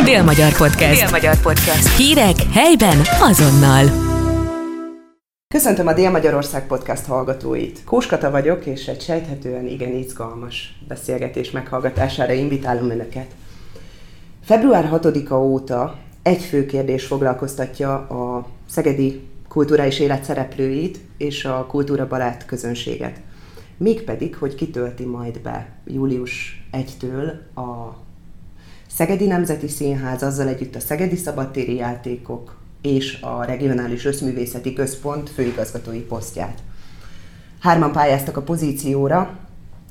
Dél-Magyar Podcast. Dél-Magyar Podcast. Hírek helyben azonnal. Köszöntöm a Dél-Magyarország Podcast hallgatóit. Kóskata vagyok, és egy sejthetően igen izgalmas beszélgetés meghallgatására invitálom Önöket. Február 6-a óta egy fő kérdés foglalkoztatja a szegedi kulturális élet szereplőit és a kultúra barát közönséget. Mégpedig, hogy kitölti majd be július 1-től a Szegedi Nemzeti Színház, azzal együtt a Szegedi Szabadtéri Játékok és a Regionális Összművészeti Központ főigazgatói posztját. Hárman pályáztak a pozícióra,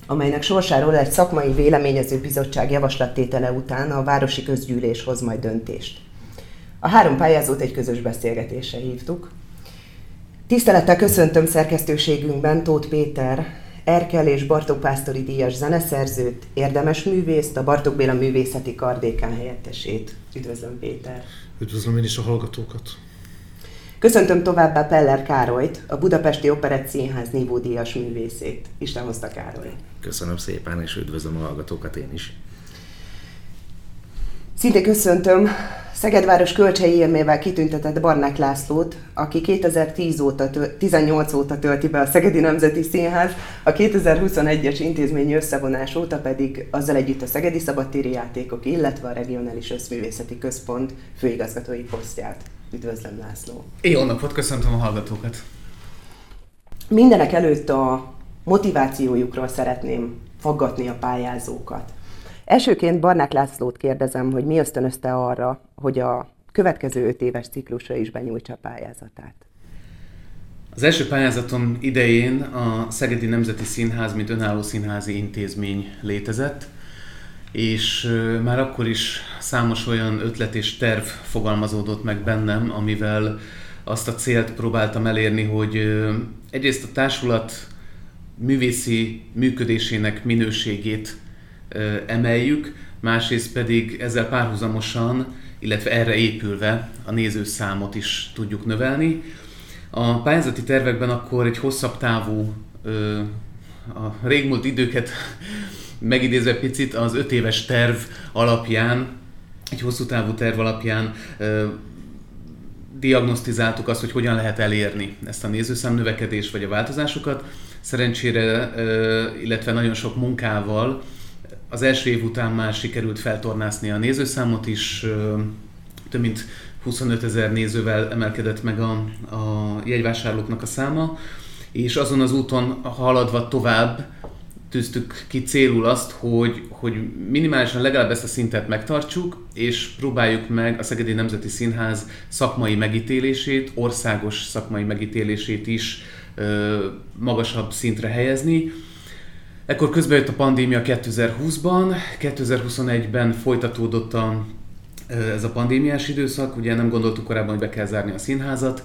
amelynek sorsáról egy szakmai véleményező bizottság javaslattétele után a Városi Közgyűlés hoz majd döntést. A három pályázót egy közös beszélgetésre hívtuk. Tisztelettel köszöntöm szerkesztőségünkben Tóth Péter, Erkel és Bartók Pásztori díjas zeneszerzőt, érdemes művészt, a Bartók Béla művészeti kardékán helyettesét. Üdvözlöm Péter! Üdvözlöm én is a hallgatókat! Köszöntöm továbbá Peller Károlyt, a Budapesti Operett Színház nívódíjas művészét. Isten hozta Károly! Köszönöm szépen, és üdvözlöm a hallgatókat én is! Szintén köszöntöm Szegedváros kölcsei érmével kitüntetett Barnák Lászlót, aki 2010 óta, 18 óta tölti be a Szegedi Nemzeti Színház, a 2021-es intézményi összevonás óta pedig azzal együtt a Szegedi Szabadtéri Játékok, illetve a Regionális Összművészeti Központ főigazgatói posztját. Üdvözlöm László! Jó napot, köszöntöm a hallgatókat! Mindenek előtt a motivációjukról szeretném faggatni a pályázókat. Elsőként Barnák Lászlót kérdezem, hogy mi ösztönözte arra, hogy a következő öt éves ciklusra is benyújtsa a pályázatát. Az első pályázatom idején a Szegedi Nemzeti Színház, mint önálló színházi intézmény létezett, és már akkor is számos olyan ötlet és terv fogalmazódott meg bennem, amivel azt a célt próbáltam elérni, hogy egyrészt a társulat művészi működésének minőségét emeljük, másrészt pedig ezzel párhuzamosan, illetve erre épülve a nézőszámot is tudjuk növelni. A pályázati tervekben akkor egy hosszabb távú, a régmúlt időket megidézve picit, az öt éves terv alapján, egy hosszú távú terv alapján diagnosztizáltuk azt, hogy hogyan lehet elérni ezt a nézőszám növekedést vagy a változásokat. Szerencsére, illetve nagyon sok munkával az első év után már sikerült feltornászni a nézőszámot is, több mint 25 ezer nézővel emelkedett meg a, a jegyvásárlóknak a száma, és azon az úton haladva tovább tűztük ki célul azt, hogy, hogy minimálisan legalább ezt a szintet megtartsuk, és próbáljuk meg a Szegedi Nemzeti Színház szakmai megítélését, országos szakmai megítélését is ö, magasabb szintre helyezni Ekkor közben jött a pandémia 2020-ban, 2021-ben folytatódott a, ez a pandémiás időszak, ugye nem gondoltuk korábban, hogy be kell zárni a színházat.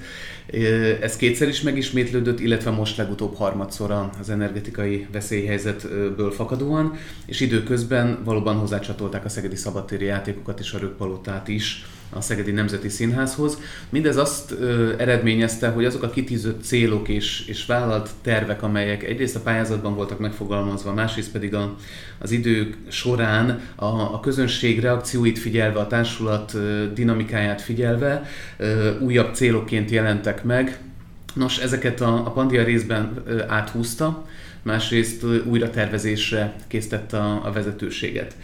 Ez kétszer is megismétlődött, illetve most legutóbb harmadszor az energetikai veszélyhelyzetből fakadóan, és időközben valóban hozzácsatolták a Szegedi Szabadtéri játékokat és a Rökpalotát is a Szegedi Nemzeti Színházhoz. Mindez azt ö, eredményezte, hogy azok a kitűzött célok és, és vállalt tervek, amelyek egyrészt a pályázatban voltak megfogalmazva, másrészt pedig a, az idők során a, a közönség reakcióit figyelve, a társulat ö, dinamikáját figyelve ö, újabb célokként jelentek meg. Nos, ezeket a, a Pandia részben ö, áthúzta, másrészt újra tervezésre késztette a, a vezetőséget.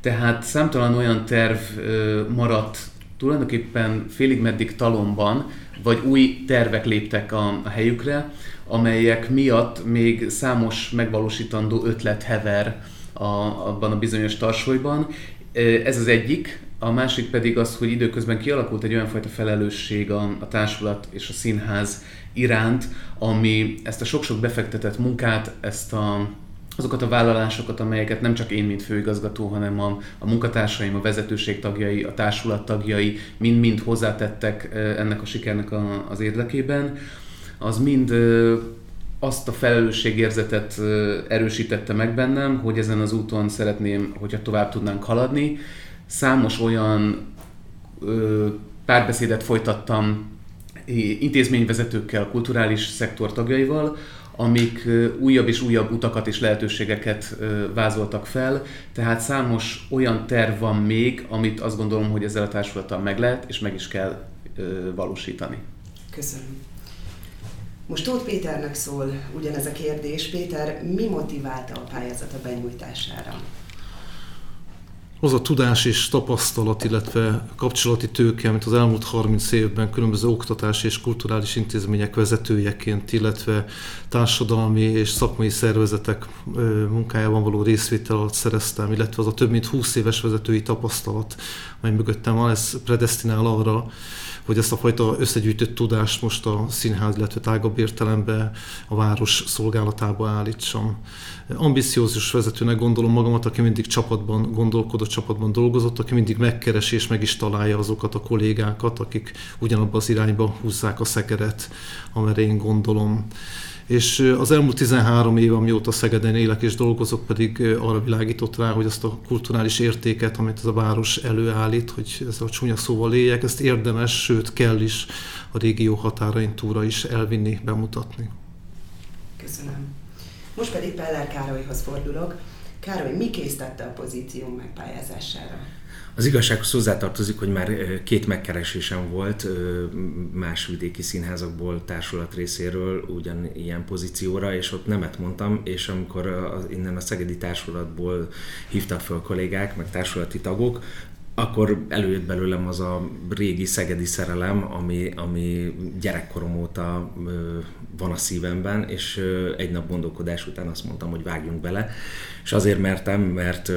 Tehát számtalan olyan terv ö, maradt tulajdonképpen félig meddig talomban, vagy új tervek léptek a, a helyükre, amelyek miatt még számos megvalósítandó ötlet hever a, abban a bizonyos tarsolyban. Ez az egyik, a másik pedig az, hogy időközben kialakult egy olyan fajta felelősség a, a társulat és a színház iránt, ami ezt a sok-sok befektetett munkát, ezt a azokat a vállalásokat, amelyeket nem csak én, mint főigazgató, hanem a, a munkatársaim, a vezetőség tagjai, a társulat tagjai mind-mind hozzátettek ennek a sikernek a, az érdekében, az mind azt a felelősségérzetet erősítette meg bennem, hogy ezen az úton szeretném, hogyha tovább tudnánk haladni. Számos olyan párbeszédet folytattam intézményvezetőkkel, kulturális szektor tagjaival, amik újabb és újabb utakat és lehetőségeket vázoltak fel, tehát számos olyan terv van még, amit azt gondolom, hogy ezzel a társulattal meg lehet, és meg is kell valósítani. Köszönöm. Most Tóth Péternek szól ugyanez a kérdés. Péter, mi motiválta a pályázata benyújtására? Az a tudás és tapasztalat, illetve kapcsolati tőke, amit az elmúlt 30 évben különböző oktatási és kulturális intézmények vezetőjeként, illetve társadalmi és szakmai szervezetek munkájában való részvétel alatt szereztem, illetve az a több mint 20 éves vezetői tapasztalat, amely mögöttem van, ez predestinál arra, hogy ezt a fajta összegyűjtött tudást most a színház, illetve tágabb értelemben a város szolgálatába állítsam. Ambiciózus vezetőnek gondolom magamat, aki mindig csapatban gondolkodott, csapatban dolgozott, aki mindig megkeresi és meg is találja azokat a kollégákat, akik ugyanabba az irányba húzzák a szekeret, amerre én gondolom és az elmúlt 13 év, amióta Szegeden élek és dolgozok, pedig arra világított rá, hogy azt a kulturális értéket, amit ez a város előállít, hogy ez a csúnya szóval éljek, ezt érdemes, sőt kell is a régió határain túra is elvinni, bemutatni. Köszönöm. Most pedig Peller Károlyhoz fordulok. Károly, mi késztette a pozíció megpályázására? Az igazsághoz hozzátartozik, hogy már két megkeresésem volt más vidéki színházakból, társulat részéről ugyan ilyen pozícióra, és ott nemet mondtam, és amikor innen a Szegedi Társulatból hívtak fel kollégák, meg társulati tagok, akkor előjött belőlem az a régi szegedi szerelem, ami, ami gyerekkorom óta van a szívemben, és egy nap gondolkodás után azt mondtam, hogy vágjunk bele. És azért mertem, mert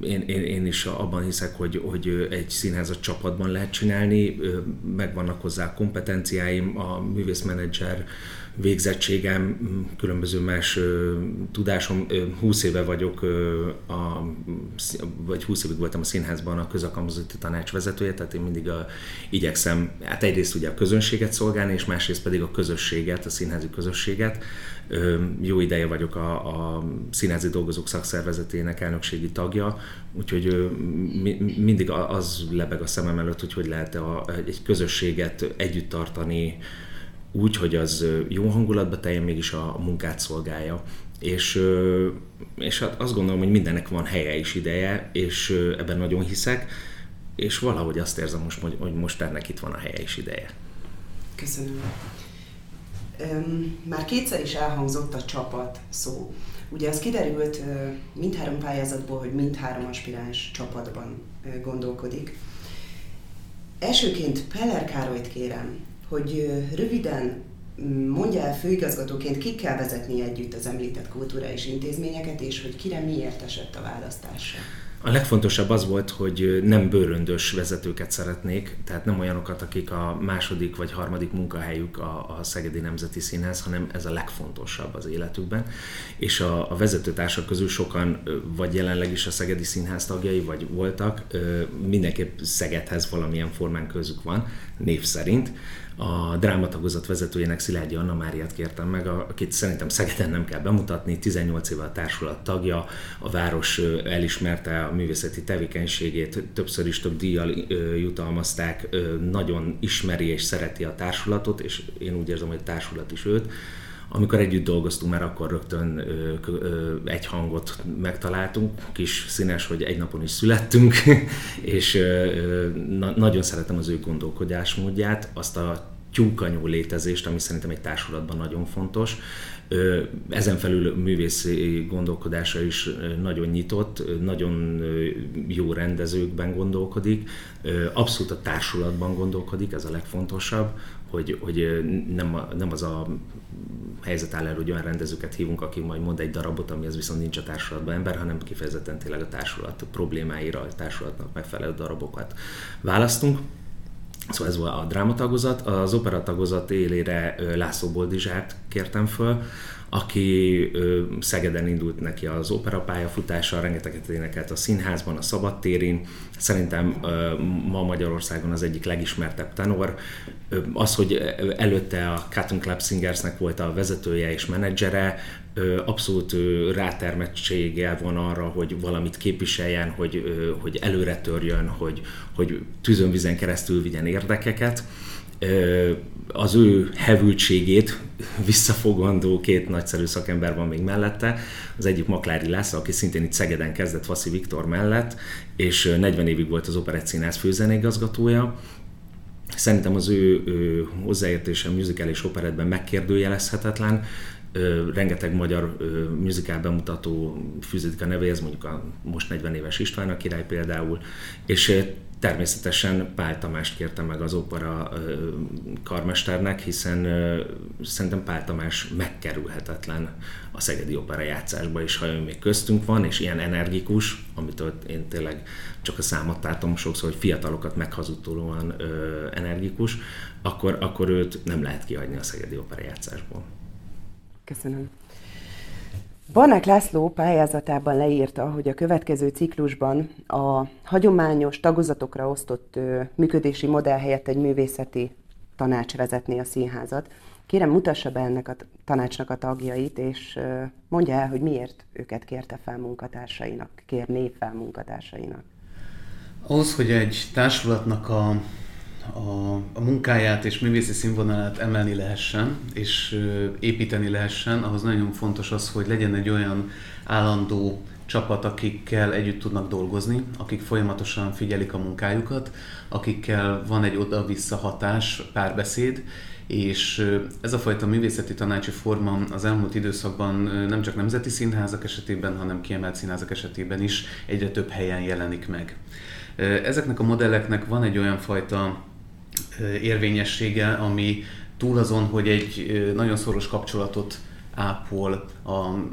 én, én, én is abban hiszek, hogy, hogy egy színházat csapatban lehet csinálni, megvannak hozzá kompetenciáim, a művészmenedzser, végzettségem, különböző más tudásom. 20 éve vagyok, a, vagy 20 évig voltam a színházban a közalkalmazotti tanács vezetője, tehát én mindig a, igyekszem, hát egyrészt ugye a közönséget szolgálni, és másrészt pedig a közösséget, a színházi közösséget. Jó ideje vagyok a, a Színházi Dolgozók Szakszervezetének elnökségi tagja, úgyhogy mindig az lebeg a szemem előtt, hogy hogy lehet a, egy közösséget együtt tartani, úgy, hogy az jó hangulatba teljen, mégis a munkát szolgálja. És, és hát azt gondolom, hogy mindennek van helye és ideje, és ebben nagyon hiszek, és valahogy azt érzem most, hogy most ennek itt van a helye és ideje. Köszönöm. Már kétszer is elhangzott a csapat szó. Ugye az kiderült mindhárom pályázatból, hogy mindhárom aspiráns csapatban gondolkodik. Elsőként Peller Károlyt kérem, hogy röviden mm, mondja el főigazgatóként, ki kell vezetni együtt az említett kulturális intézményeket, és hogy kire miért esett a választása. A legfontosabb az volt, hogy nem bőröndös vezetőket szeretnék, tehát nem olyanokat, akik a második vagy harmadik munkahelyük a, a Szegedi Nemzeti Színház, hanem ez a legfontosabb az életükben. És a, a vezetőtársak közül sokan vagy jelenleg is a Szegedi Színház tagjai, vagy voltak, mindenképp Szegedhez valamilyen formán közük van, név szerint a drámatagozat vezetőjének Szilágyi Anna Máriát kértem meg, akit szerintem Szegeden nem kell bemutatni, 18 éve a társulat tagja, a város elismerte a művészeti tevékenységét, többször is több díjjal jutalmazták, nagyon ismeri és szereti a társulatot, és én úgy érzem, hogy a társulat is őt. Amikor együtt dolgoztunk, már akkor rögtön ö, ö, egy hangot megtaláltunk, kis színes, hogy egy napon is születtünk, és ö, na, nagyon szeretem az ő gondolkodásmódját, azt a tyúkanyú létezést, ami szerintem egy társulatban nagyon fontos. Ezen felül művészi gondolkodása is nagyon nyitott, nagyon jó rendezőkben gondolkodik, abszolút a társulatban gondolkodik, ez a legfontosabb, hogy, hogy nem, nem az a helyzet áll el, hogy olyan rendezőket hívunk, aki majd mond egy darabot, ami az viszont nincs a társulatban ember, hanem kifejezetten tényleg a társulat problémáira, a társulatnak megfelelő darabokat választunk. Szóval ez volt a drámatagozat. Az operatagozat élére László Boldizsát kértem föl, aki Szegeden indult neki az opera pályafutása, rengeteget énekelt a színházban, a szabadtérin. Szerintem ma Magyarországon az egyik legismertebb tenor. Az, hogy előtte a Cotton Club Singersnek volt a vezetője és menedzsere, abszolút rátermettséggel van arra, hogy valamit képviseljen, hogy, hogy előre törjön, hogy, hogy tűzönvizen keresztül vigyen érdekeket az ő hevültségét visszafogandó két nagyszerű szakember van még mellette. Az egyik Maklári László, aki szintén itt Szegeden kezdett Vaszi Viktor mellett, és 40 évig volt az Operett Színház főzenégazgatója. Szerintem az ő, ő hozzáértése musical és operetben megkérdőjelezhetetlen rengeteg magyar muzikál bemutató fűződik a nevéhez, mondjuk a most 40 éves István a király például, és természetesen Pál Tamást kérte meg az opera karmesternek, hiszen szerintem Pál Tamás megkerülhetetlen a Szegedi Opera játszásba, és ha ő még köztünk van, és ilyen energikus, amitől én tényleg csak a számot látom sokszor, hogy fiatalokat meghazudtolóan energikus, akkor, akkor őt nem lehet kihagyni a Szegedi Opera játszásból. Köszönöm. Barnák László pályázatában leírta, hogy a következő ciklusban a hagyományos tagozatokra osztott működési modell helyett egy művészeti tanács vezetné a színházat. Kérem, mutassa be ennek a tanácsnak a tagjait, és mondja el, hogy miért őket kérte fel munkatársainak, kérné fel munkatársainak. Ahhoz, hogy egy társulatnak a a, a munkáját és művészi színvonalát emelni lehessen, és építeni lehessen, ahhoz nagyon fontos az, hogy legyen egy olyan állandó csapat, akikkel együtt tudnak dolgozni, akik folyamatosan figyelik a munkájukat, akikkel van egy oda-vissza hatás, párbeszéd, és ez a fajta művészeti tanácsi forma az elmúlt időszakban nem csak nemzeti színházak esetében, hanem kiemelt színházak esetében is egyre több helyen jelenik meg. Ezeknek a modelleknek van egy olyan fajta érvényessége, ami túl azon, hogy egy nagyon szoros kapcsolatot ápol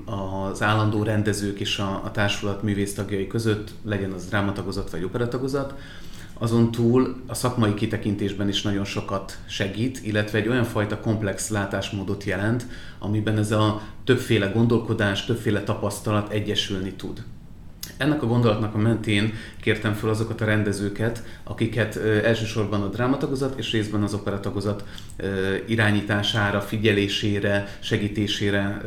az állandó rendezők és a, a társulat művésztagjai között, legyen az drámatagozat vagy operatagozat, azon túl a szakmai kitekintésben is nagyon sokat segít, illetve egy olyan fajta komplex látásmódot jelent, amiben ez a többféle gondolkodás, többféle tapasztalat egyesülni tud. Ennek a gondolatnak a mentén kértem fel azokat a rendezőket, akiket elsősorban a drámatagozat és részben az operatagozat irányítására, figyelésére, segítésére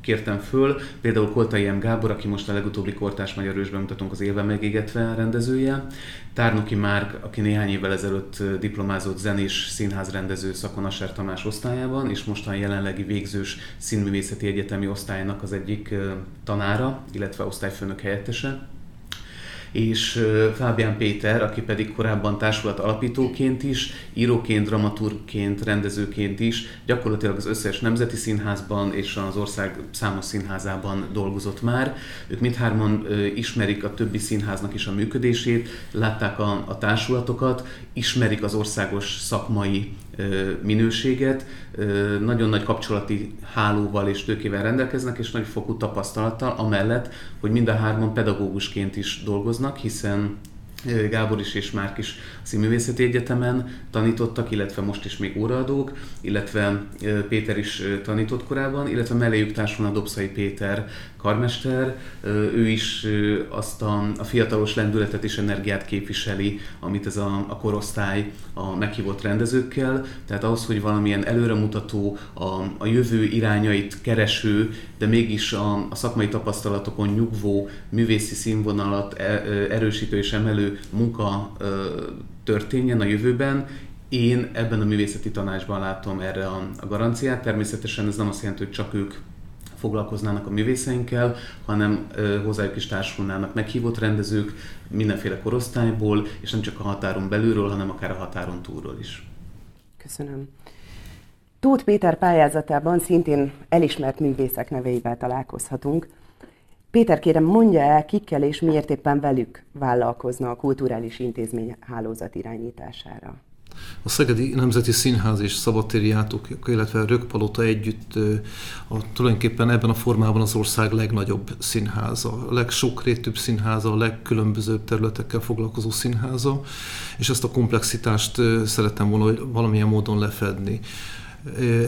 kértem föl. Például Koltai M. Gábor, aki most a legutóbbi kortás magyar ősben mutatunk az élve megégetve rendezője, Tárnoki Márk, aki néhány évvel ezelőtt diplomázott zenés színházrendező szakon Asser Tamás osztályában, és mostan jelenlegi végzős színművészeti egyetemi osztálynak az egyik tanára, illetve osztályfőnök helyettese és Fábián Péter, aki pedig korábban társulat alapítóként is, íróként, dramaturgként, rendezőként is gyakorlatilag az összes nemzeti színházban és az ország számos színházában dolgozott már. Ők mindhárman ismerik a többi színháznak is a működését, látták a, a társulatokat, ismerik az országos szakmai minőséget, nagyon nagy kapcsolati hálóval és tőkével rendelkeznek, és nagy fokú tapasztalattal, amellett, hogy mind a hárman pedagógusként is dolgoznak, hiszen Gábor is és Márk is Színművészeti Egyetemen tanítottak, illetve most is még óraadók, illetve Péter is tanított korábban, illetve melléjük társulna Dobszai Péter karmester, ő is azt a, a fiatalos lendületet és energiát képviseli, amit ez a, a korosztály a meghívott rendezőkkel, tehát ahhoz, hogy valamilyen előremutató, a, a jövő irányait kereső, de mégis a, a szakmai tapasztalatokon nyugvó művészi színvonalat e, erősítő és emelő munka történjen a jövőben, én ebben a művészeti tanácsban látom erre a, garanciát. Természetesen ez nem azt jelenti, hogy csak ők foglalkoznának a művészeinkkel, hanem hozzájuk is társulnának meghívott rendezők mindenféle korosztályból, és nem csak a határon belülről, hanem akár a határon túlról is. Köszönöm. Tóth Péter pályázatában szintén elismert művészek neveivel találkozhatunk. Péter, kérem, mondja el, kikkel és miért éppen velük vállalkozna a kulturális intézmény hálózat irányítására. A Szegedi Nemzeti Színház és Szabadtéri Játok, illetve Rökpalota együtt a, tulajdonképpen ebben a formában az ország legnagyobb színháza, a legsokrétűbb színháza, a legkülönbözőbb területekkel foglalkozó színháza, és ezt a komplexitást szerettem volna valamilyen módon lefedni.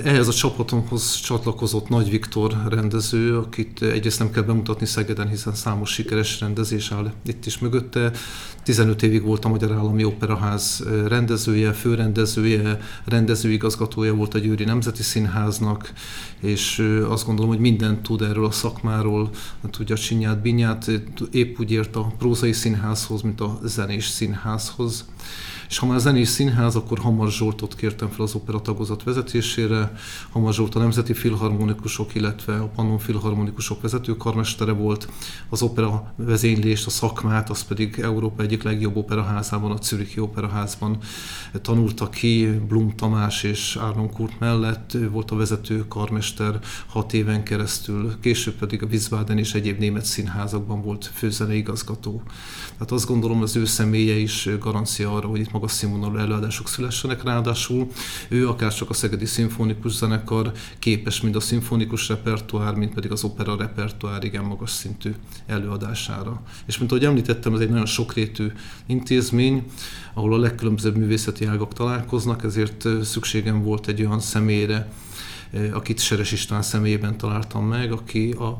Ehhez a csapatomhoz csatlakozott Nagy Viktor rendező, akit egyrészt nem kell bemutatni Szegeden, hiszen számos sikeres rendezés áll itt is mögötte. 15 évig volt a Magyar Állami Operaház rendezője, főrendezője, rendezőigazgatója volt a Győri Nemzeti Színháznak, és azt gondolom, hogy mindent tud erről a szakmáról, tudja Csinyát, Binyát, épp úgy ért a prózai színházhoz, mint a zenés színházhoz. És ha már zenés színház, akkor Hamar Zsoltot kértem fel az opera tagozat vezetésére. Hamar Zsolt a Nemzeti Filharmonikusok, illetve a Pannon Filharmonikusok vezetőkarmestere volt. Az opera vezénylést, a szakmát, az pedig Európa egyik legjobb operaházában, a Zürichi Operaházban tanulta ki Blum Tamás és Árnon Kurt mellett. Ő volt a vezető karmester hat éven keresztül, később pedig a Wiesbaden és egyéb német színházakban volt főzeneigazgató. Tehát azt gondolom, az ő személye is garancia arra, hogy itt magas színvonalú előadások szülessenek, ráadásul ő akár csak a Szegedi Szimfonikus Zenekar képes mind a szimfonikus repertoár, mind pedig az opera repertoár igen magas szintű előadására. És mint ahogy említettem, ez egy nagyon sokrétű intézmény, ahol a legkülönbözőbb művészeti ágak találkoznak, ezért szükségem volt egy olyan személyre, akit Seres István személyében találtam meg, aki a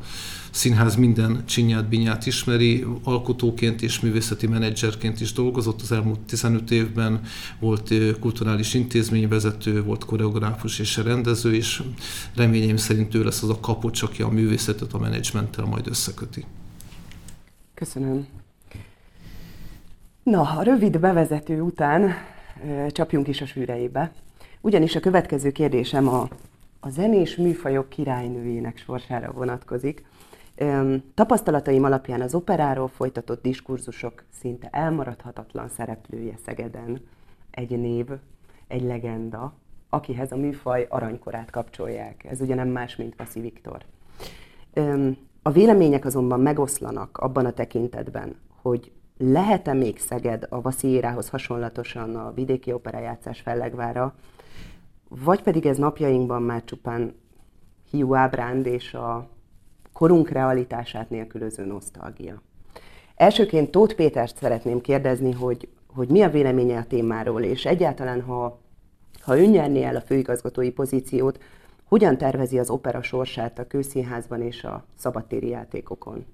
színház minden csinyát, binyát ismeri, alkotóként és művészeti menedzserként is dolgozott az elmúlt 15 évben, volt kulturális intézményvezető, volt koreográfus és rendező, és reményeim szerint ő lesz az a kapocs, aki a művészetet a menedzsmenttel majd összeköti. Köszönöm. Na, a rövid bevezető után csapjunk is a sűreibe. Ugyanis a következő kérdésem a, a zenés műfajok királynőjének sorsára vonatkozik. Tapasztalataim alapján az operáról folytatott diskurzusok szinte elmaradhatatlan szereplője Szegeden egy név, egy legenda, akihez a műfaj aranykorát kapcsolják. Ez ugye nem más, mint Vaszi Viktor. A vélemények azonban megoszlanak abban a tekintetben, hogy lehet-e még Szeged a Vaszírához hasonlatosan a vidéki operajátszás fellegvára, vagy pedig ez napjainkban már csupán hiú ábránd és a korunk realitását nélkülöző nosztalgia. Elsőként Tóth Pétert szeretném kérdezni, hogy, hogy mi a véleménye a témáról, és egyáltalán, ha, ha ön nyerné el a főigazgatói pozíciót, hogyan tervezi az opera sorsát a kőszínházban és a szabadtéri játékokon?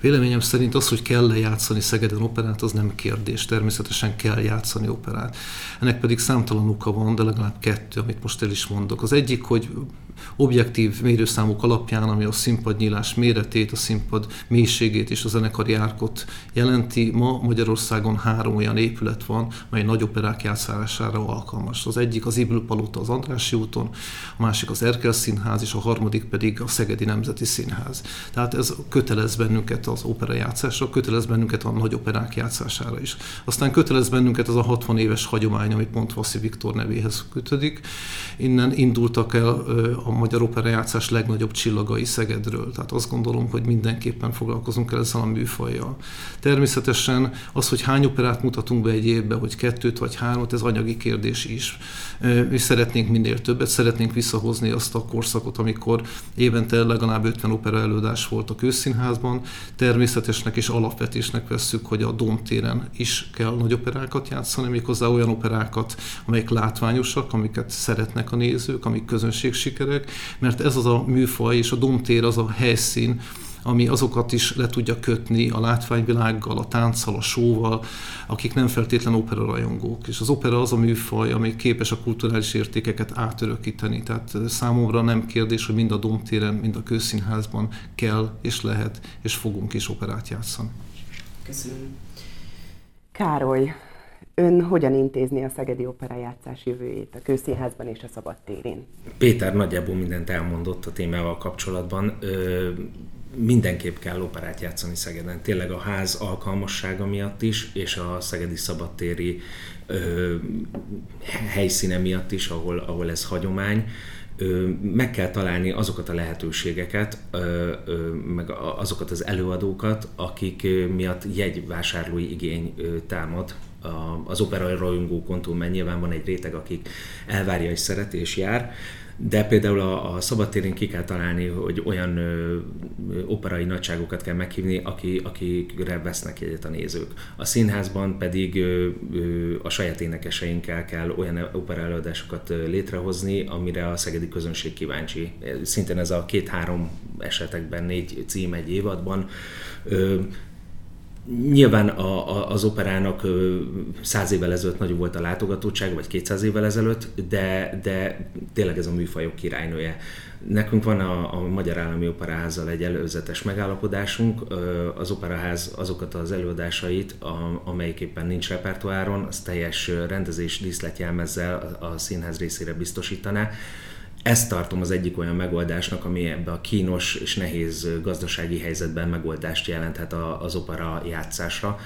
Véleményem szerint az, hogy kell lejátszani Szegeden operát, az nem kérdés. Természetesen kell játszani operát. Ennek pedig számtalan oka van, de legalább kettő, amit most el is mondok. Az egyik, hogy objektív mérőszámok alapján, ami a színpadnyílás méretét, a színpad mélységét és a zenekari árkot jelenti. Ma Magyarországon három olyan épület van, mely nagy operák játszására alkalmas. Az egyik az Ibl Palota az Andrássy úton, a másik az Erkel Színház, és a harmadik pedig a Szegedi Nemzeti Színház. Tehát ez kötelez bennünket az opera játszásra, kötelez bennünket a nagy operák játszására is. Aztán kötelez bennünket az a 60 éves hagyomány, amit pont Vaszi Viktor nevéhez kötődik. Innen indultak el a magyar operajátszás legnagyobb csillagai Szegedről. Tehát azt gondolom, hogy mindenképpen foglalkozunk el ezzel a műfajjal. Természetesen az, hogy hány operát mutatunk be egy évben, hogy kettőt vagy hármat, ez anyagi kérdés is. Mi szeretnénk minél többet, szeretnénk visszahozni azt a korszakot, amikor évente legalább 50 opera előadás volt a közszínházban. Természetesnek és alapvetésnek vesszük, hogy a Domtéren is kell nagy operákat játszani, méghozzá olyan operákat, amelyek látványosak, amiket szeretnek a nézők, amik közönségsikerek, sikerek, mert ez az a műfaj és a domtér az a helyszín, ami azokat is le tudja kötni a látványvilággal, a tánccal, a sóval, akik nem feltétlen opera rajongók. És az opera az a műfaj, ami képes a kulturális értékeket átörökíteni. Tehát számomra nem kérdés, hogy mind a domtéren, mind a közszínházban kell és lehet, és fogunk is operát játszani. Köszönöm. Károly, Ön hogyan intézni a Szegedi Operajátszás jövőjét a Kőszínházban és a Szabadtérén? Péter nagyjából mindent elmondott a témával kapcsolatban. Ö, mindenképp kell operát játszani Szegeden. Tényleg a ház alkalmassága miatt is, és a Szegedi Szabadtéri ö, helyszíne miatt is, ahol, ahol ez hagyomány. Meg kell találni azokat a lehetőségeket, meg azokat az előadókat, akik miatt jegyvásárlói igény támad. Az opera rajongókon túl, mert nyilván van egy réteg, akik elvárja és szeret és jár, de például a, a szabadtérén ki kell találni, hogy olyan ö, operai nagyságokat kell meghívni, aki, akikre vesznek egyet a nézők. A színházban pedig ö, ö, a saját énekeseinkkel kell olyan opera előadásokat létrehozni, amire a szegedi közönség kíváncsi. Szintén ez a két-három esetekben négy cím egy évadban. Ö, Nyilván a, a, az operának száz évvel ezelőtt nagyobb volt a látogatottság, vagy 200 évvel ezelőtt, de, de tényleg ez a műfajok királynője. Nekünk van a, a Magyar Állami Operaházzal egy előzetes megállapodásunk. Az operaház azokat az előadásait, a, amelyik éppen nincs repertoáron, az teljes rendezés díszletjelmezzel a, a színház részére biztosítaná ezt tartom az egyik olyan megoldásnak, ami ebbe a kínos és nehéz gazdasági helyzetben megoldást jelenthet az opera játszásra,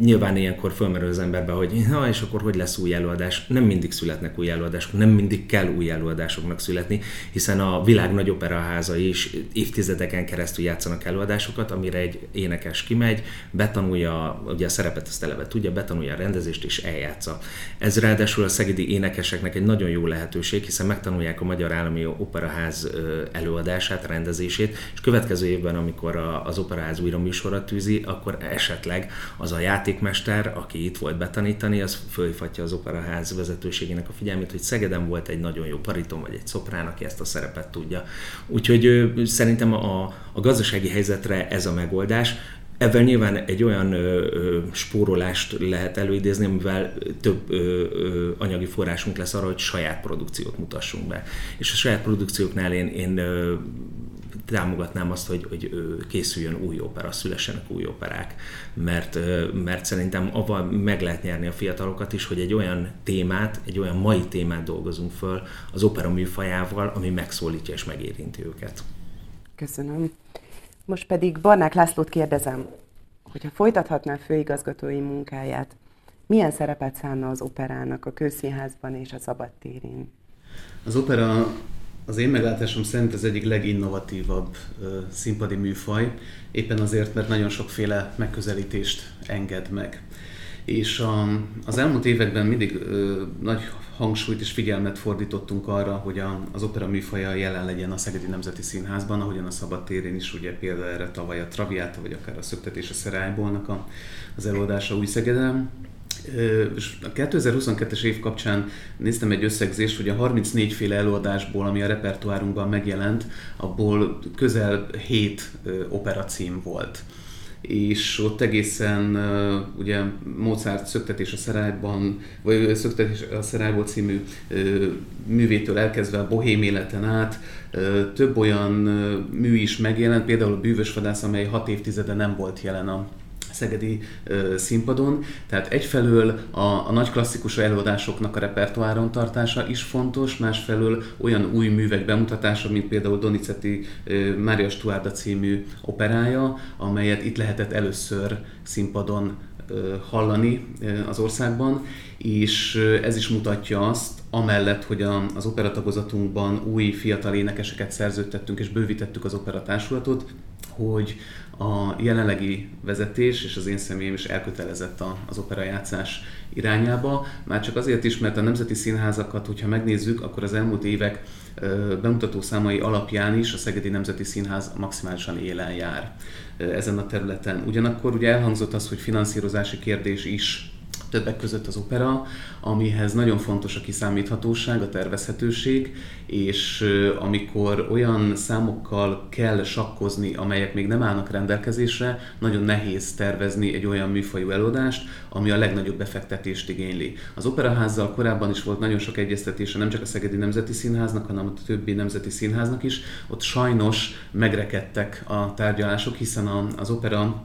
nyilván ilyenkor fölmerül az emberbe, hogy na és akkor hogy lesz új előadás. Nem mindig születnek új előadások, nem mindig kell új előadásoknak születni, hiszen a világ nagy operaházai is évtizedeken keresztül játszanak előadásokat, amire egy énekes kimegy, betanulja, ugye a szerepet azt eleve tudja, betanulja a rendezést és eljátsza. Ez ráadásul a szegedi énekeseknek egy nagyon jó lehetőség, hiszen megtanulják a Magyar Állami Operaház előadását, rendezését, és következő évben, amikor az operaház újra műsorra tűzi, akkor esetleg az a játékmester, aki itt volt betanítani, az fölhívhatja az operaház vezetőségének a figyelmét, hogy Szegeden volt egy nagyon jó bariton vagy egy szoprán, aki ezt a szerepet tudja. Úgyhogy szerintem a, a gazdasági helyzetre ez a megoldás. Ebben nyilván egy olyan ö, ö, spórolást lehet előidézni, amivel több ö, ö, anyagi forrásunk lesz arra, hogy saját produkciót mutassunk be. És a saját produkcióknál én, én ö, támogatnám azt, hogy, hogy készüljön új opera, szülessenek új operák, mert, mert szerintem avval meg lehet nyerni a fiatalokat is, hogy egy olyan témát, egy olyan mai témát dolgozunk föl az opera műfajával, ami megszólítja és megérinti őket. Köszönöm. Most pedig Barnák Lászlót kérdezem, hogyha folytathatná főigazgatói munkáját, milyen szerepet szánna az operának a közszínházban és a szabadtérén? Az opera az én meglátásom szerint az egyik leginnovatívabb színpadi műfaj, éppen azért, mert nagyon sokféle megközelítést enged meg. És a, az elmúlt években mindig ö, nagy hangsúlyt és figyelmet fordítottunk arra, hogy a, az opera műfaja jelen legyen a Szegedi Nemzeti Színházban, ahogyan a Szabad térén is, ugye például erre tavaly a Traviata, vagy akár a Szöktetés a Szerálybolnak a, az előadása új Szegeden. A 2022-es év kapcsán néztem egy összegzést, hogy a 34 féle előadásból, ami a repertoárunkban megjelent, abból közel 7 opera cím volt. És ott egészen ugye Mozart Szöktetés a szerályban, vagy Szöktetés a szerályból című művétől elkezdve a bohém életen át, több olyan mű is megjelent, például a Bűvös Vadász, amely hat évtizede nem volt jelen a szegedi ö, színpadon. Tehát egyfelől a, a nagy klasszikus előadásoknak a repertoáron tartása is fontos, másfelől olyan új művek bemutatása, mint például Donizetti ö, Mária Stuarda című operája, amelyet itt lehetett először színpadon hallani az országban, és ez is mutatja azt, amellett, hogy az operatagozatunkban új fiatal énekeseket szerződtettünk és bővítettük az operatársulatot, hogy a jelenlegi vezetés és az én személyem is elkötelezett az operajátszás irányába. Már csak azért is, mert a nemzeti színházakat, hogyha megnézzük, akkor az elmúlt évek bemutató számai alapján is a Szegedi Nemzeti Színház maximálisan élen jár ezen a területen. Ugyanakkor ugye elhangzott az, hogy finanszírozási kérdés is többek között az opera, amihez nagyon fontos a kiszámíthatóság, a tervezhetőség, és amikor olyan számokkal kell sakkozni, amelyek még nem állnak rendelkezésre, nagyon nehéz tervezni egy olyan műfajú előadást, ami a legnagyobb befektetést igényli. Az operaházzal korábban is volt nagyon sok egyeztetése, nem csak a Szegedi Nemzeti Színháznak, hanem a többi nemzeti színháznak is. Ott sajnos megrekedtek a tárgyalások, hiszen az opera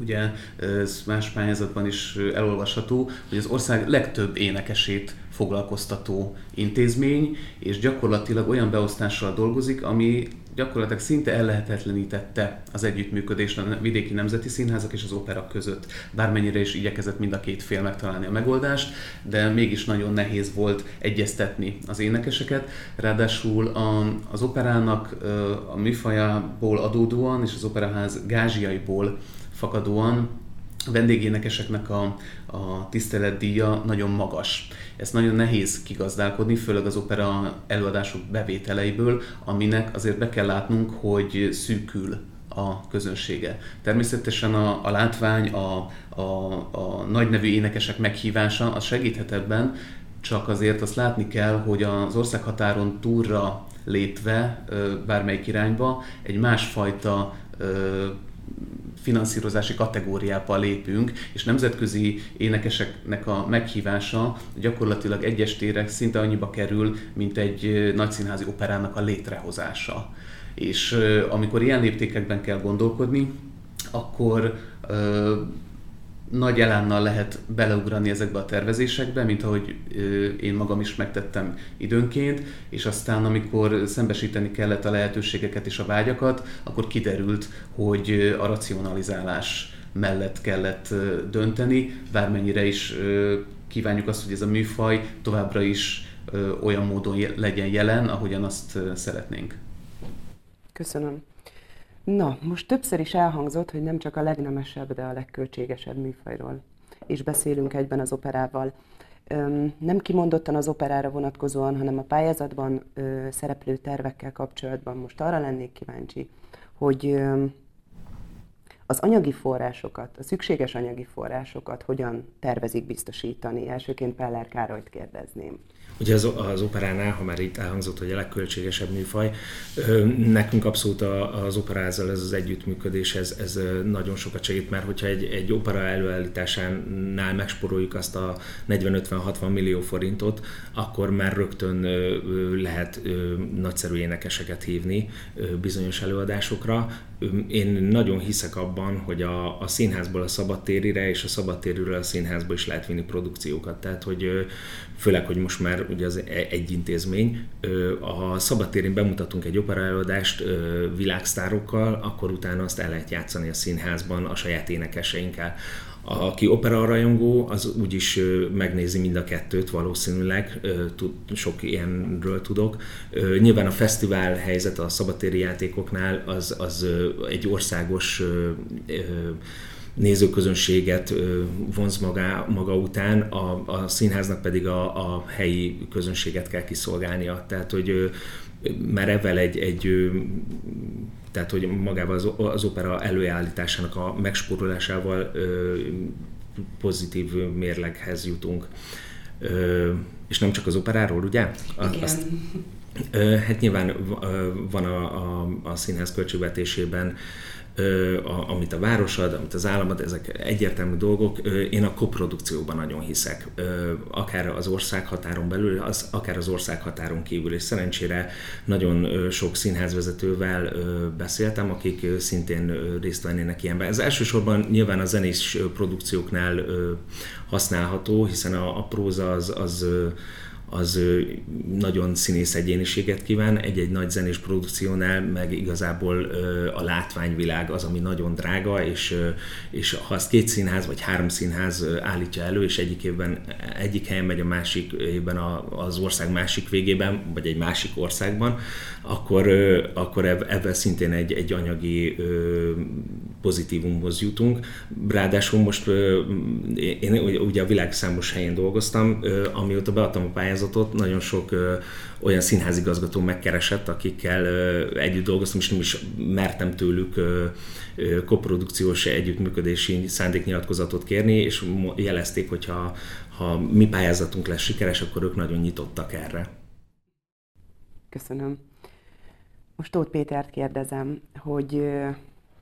ugye ez más pályázatban is elolvasható, hogy az ország legtöbb énekesét foglalkoztató intézmény, és gyakorlatilag olyan beosztással dolgozik, ami gyakorlatilag szinte ellehetetlenítette az együttműködést a vidéki nemzeti színházak és az operak között. Bármennyire is igyekezett mind a két fél megtalálni a megoldást, de mégis nagyon nehéz volt egyeztetni az énekeseket. Ráadásul a, az operának a műfajából adódóan és az operaház gázsiaiból fakadóan vendégénekeseknek a, a tiszteletdíja nagyon magas. Ezt nagyon nehéz kigazdálkodni, főleg az opera előadások bevételeiből, aminek azért be kell látnunk, hogy szűkül a közönsége. Természetesen a, a látvány, a, a, a nagy nevű énekesek meghívása az segíthet ebben, csak azért azt látni kell, hogy az országhatáron túlra lépve bármelyik irányba egy másfajta finanszírozási kategóriába lépünk, és nemzetközi énekeseknek a meghívása gyakorlatilag egyes térek szinte annyiba kerül, mint egy nagyszínházi operának a létrehozása. És amikor ilyen léptékekben kell gondolkodni, akkor nagy elánnal lehet beleugrani ezekbe a tervezésekbe, mint ahogy én magam is megtettem időnként, és aztán amikor szembesíteni kellett a lehetőségeket és a vágyakat, akkor kiderült, hogy a racionalizálás mellett kellett dönteni, bármennyire is kívánjuk azt, hogy ez a műfaj továbbra is olyan módon legyen jelen, ahogyan azt szeretnénk. Köszönöm. Na, most többször is elhangzott, hogy nem csak a legnemesebb, de a legköltségesebb műfajról is beszélünk egyben az operával. Nem kimondottan az operára vonatkozóan, hanem a pályázatban szereplő tervekkel kapcsolatban most arra lennék kíváncsi, hogy az anyagi forrásokat, a szükséges anyagi forrásokat hogyan tervezik biztosítani? Elsőként Peller Károlyt kérdezném. Ugye az, az operánál, ha már itt elhangzott, hogy a legköltségesebb műfaj, nekünk abszolút az operázzal ez az együttműködés, ez, ez nagyon sokat segít, mert hogyha egy, egy opera előállításánál megsporoljuk azt a 40-50-60 millió forintot, akkor már rögtön lehet nagyszerű énekeseket hívni bizonyos előadásokra. Én nagyon hiszek abban, hogy a, a színházból a szabadtérire és a szabadtérről a színházba is lehet vinni produkciókat. Tehát, hogy főleg, hogy most már ugye az e- egy intézmény, ha szabadtérén bemutatunk egy opera előadást világsztárokkal, akkor utána azt el lehet játszani a színházban a saját énekeseinkkel. Aki opera rajongó, az úgyis megnézi mind a kettőt valószínűleg, sok ilyenről tudok. Nyilván a fesztivál helyzet a szabadtéri játékoknál az, az egy országos nézőközönséget vonz maga, maga után, a, a színháznak pedig a, a helyi közönséget kell kiszolgálnia. Tehát, hogy már egy, egy tehát, hogy magával az, az opera előállításának a megspórolásával pozitív mérleghez jutunk. És nem csak az operáról, ugye? Igen. Azt, hát nyilván van a, a, a színház költségvetésében a, amit a város ad, amit az állam ad, ezek egyértelmű dolgok. Én a koprodukcióban nagyon hiszek, akár az ország határon belül, az, akár az ország határon kívül, és szerencsére nagyon sok színházvezetővel beszéltem, akik szintén részt vennének ilyenben. Ez elsősorban nyilván a zenés produkcióknál használható, hiszen a, a próza az, az az nagyon színész egyéniséget kíván, egy-egy nagy zenés produkciónál meg igazából a látványvilág az, ami nagyon drága, és, és ha azt két színház vagy három színház állítja elő, és egyik évben egyik helyen megy a másik évben az ország másik végében, vagy egy másik országban, akkor, akkor ebben szintén egy, egy anyagi pozitívumhoz jutunk. Ráadásul most én ugye a világ számos helyén dolgoztam, amióta beadtam a pályázatot, nagyon sok olyan színházigazgató megkeresett, akikkel együtt dolgoztam, és nem is mertem tőlük koprodukciós együttműködési szándéknyilatkozatot kérni, és jelezték, hogy ha, ha mi pályázatunk lesz sikeres, akkor ők nagyon nyitottak erre. Köszönöm. Most Tóth Pétert kérdezem, hogy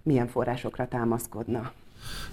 milyen forrásokra támaszkodna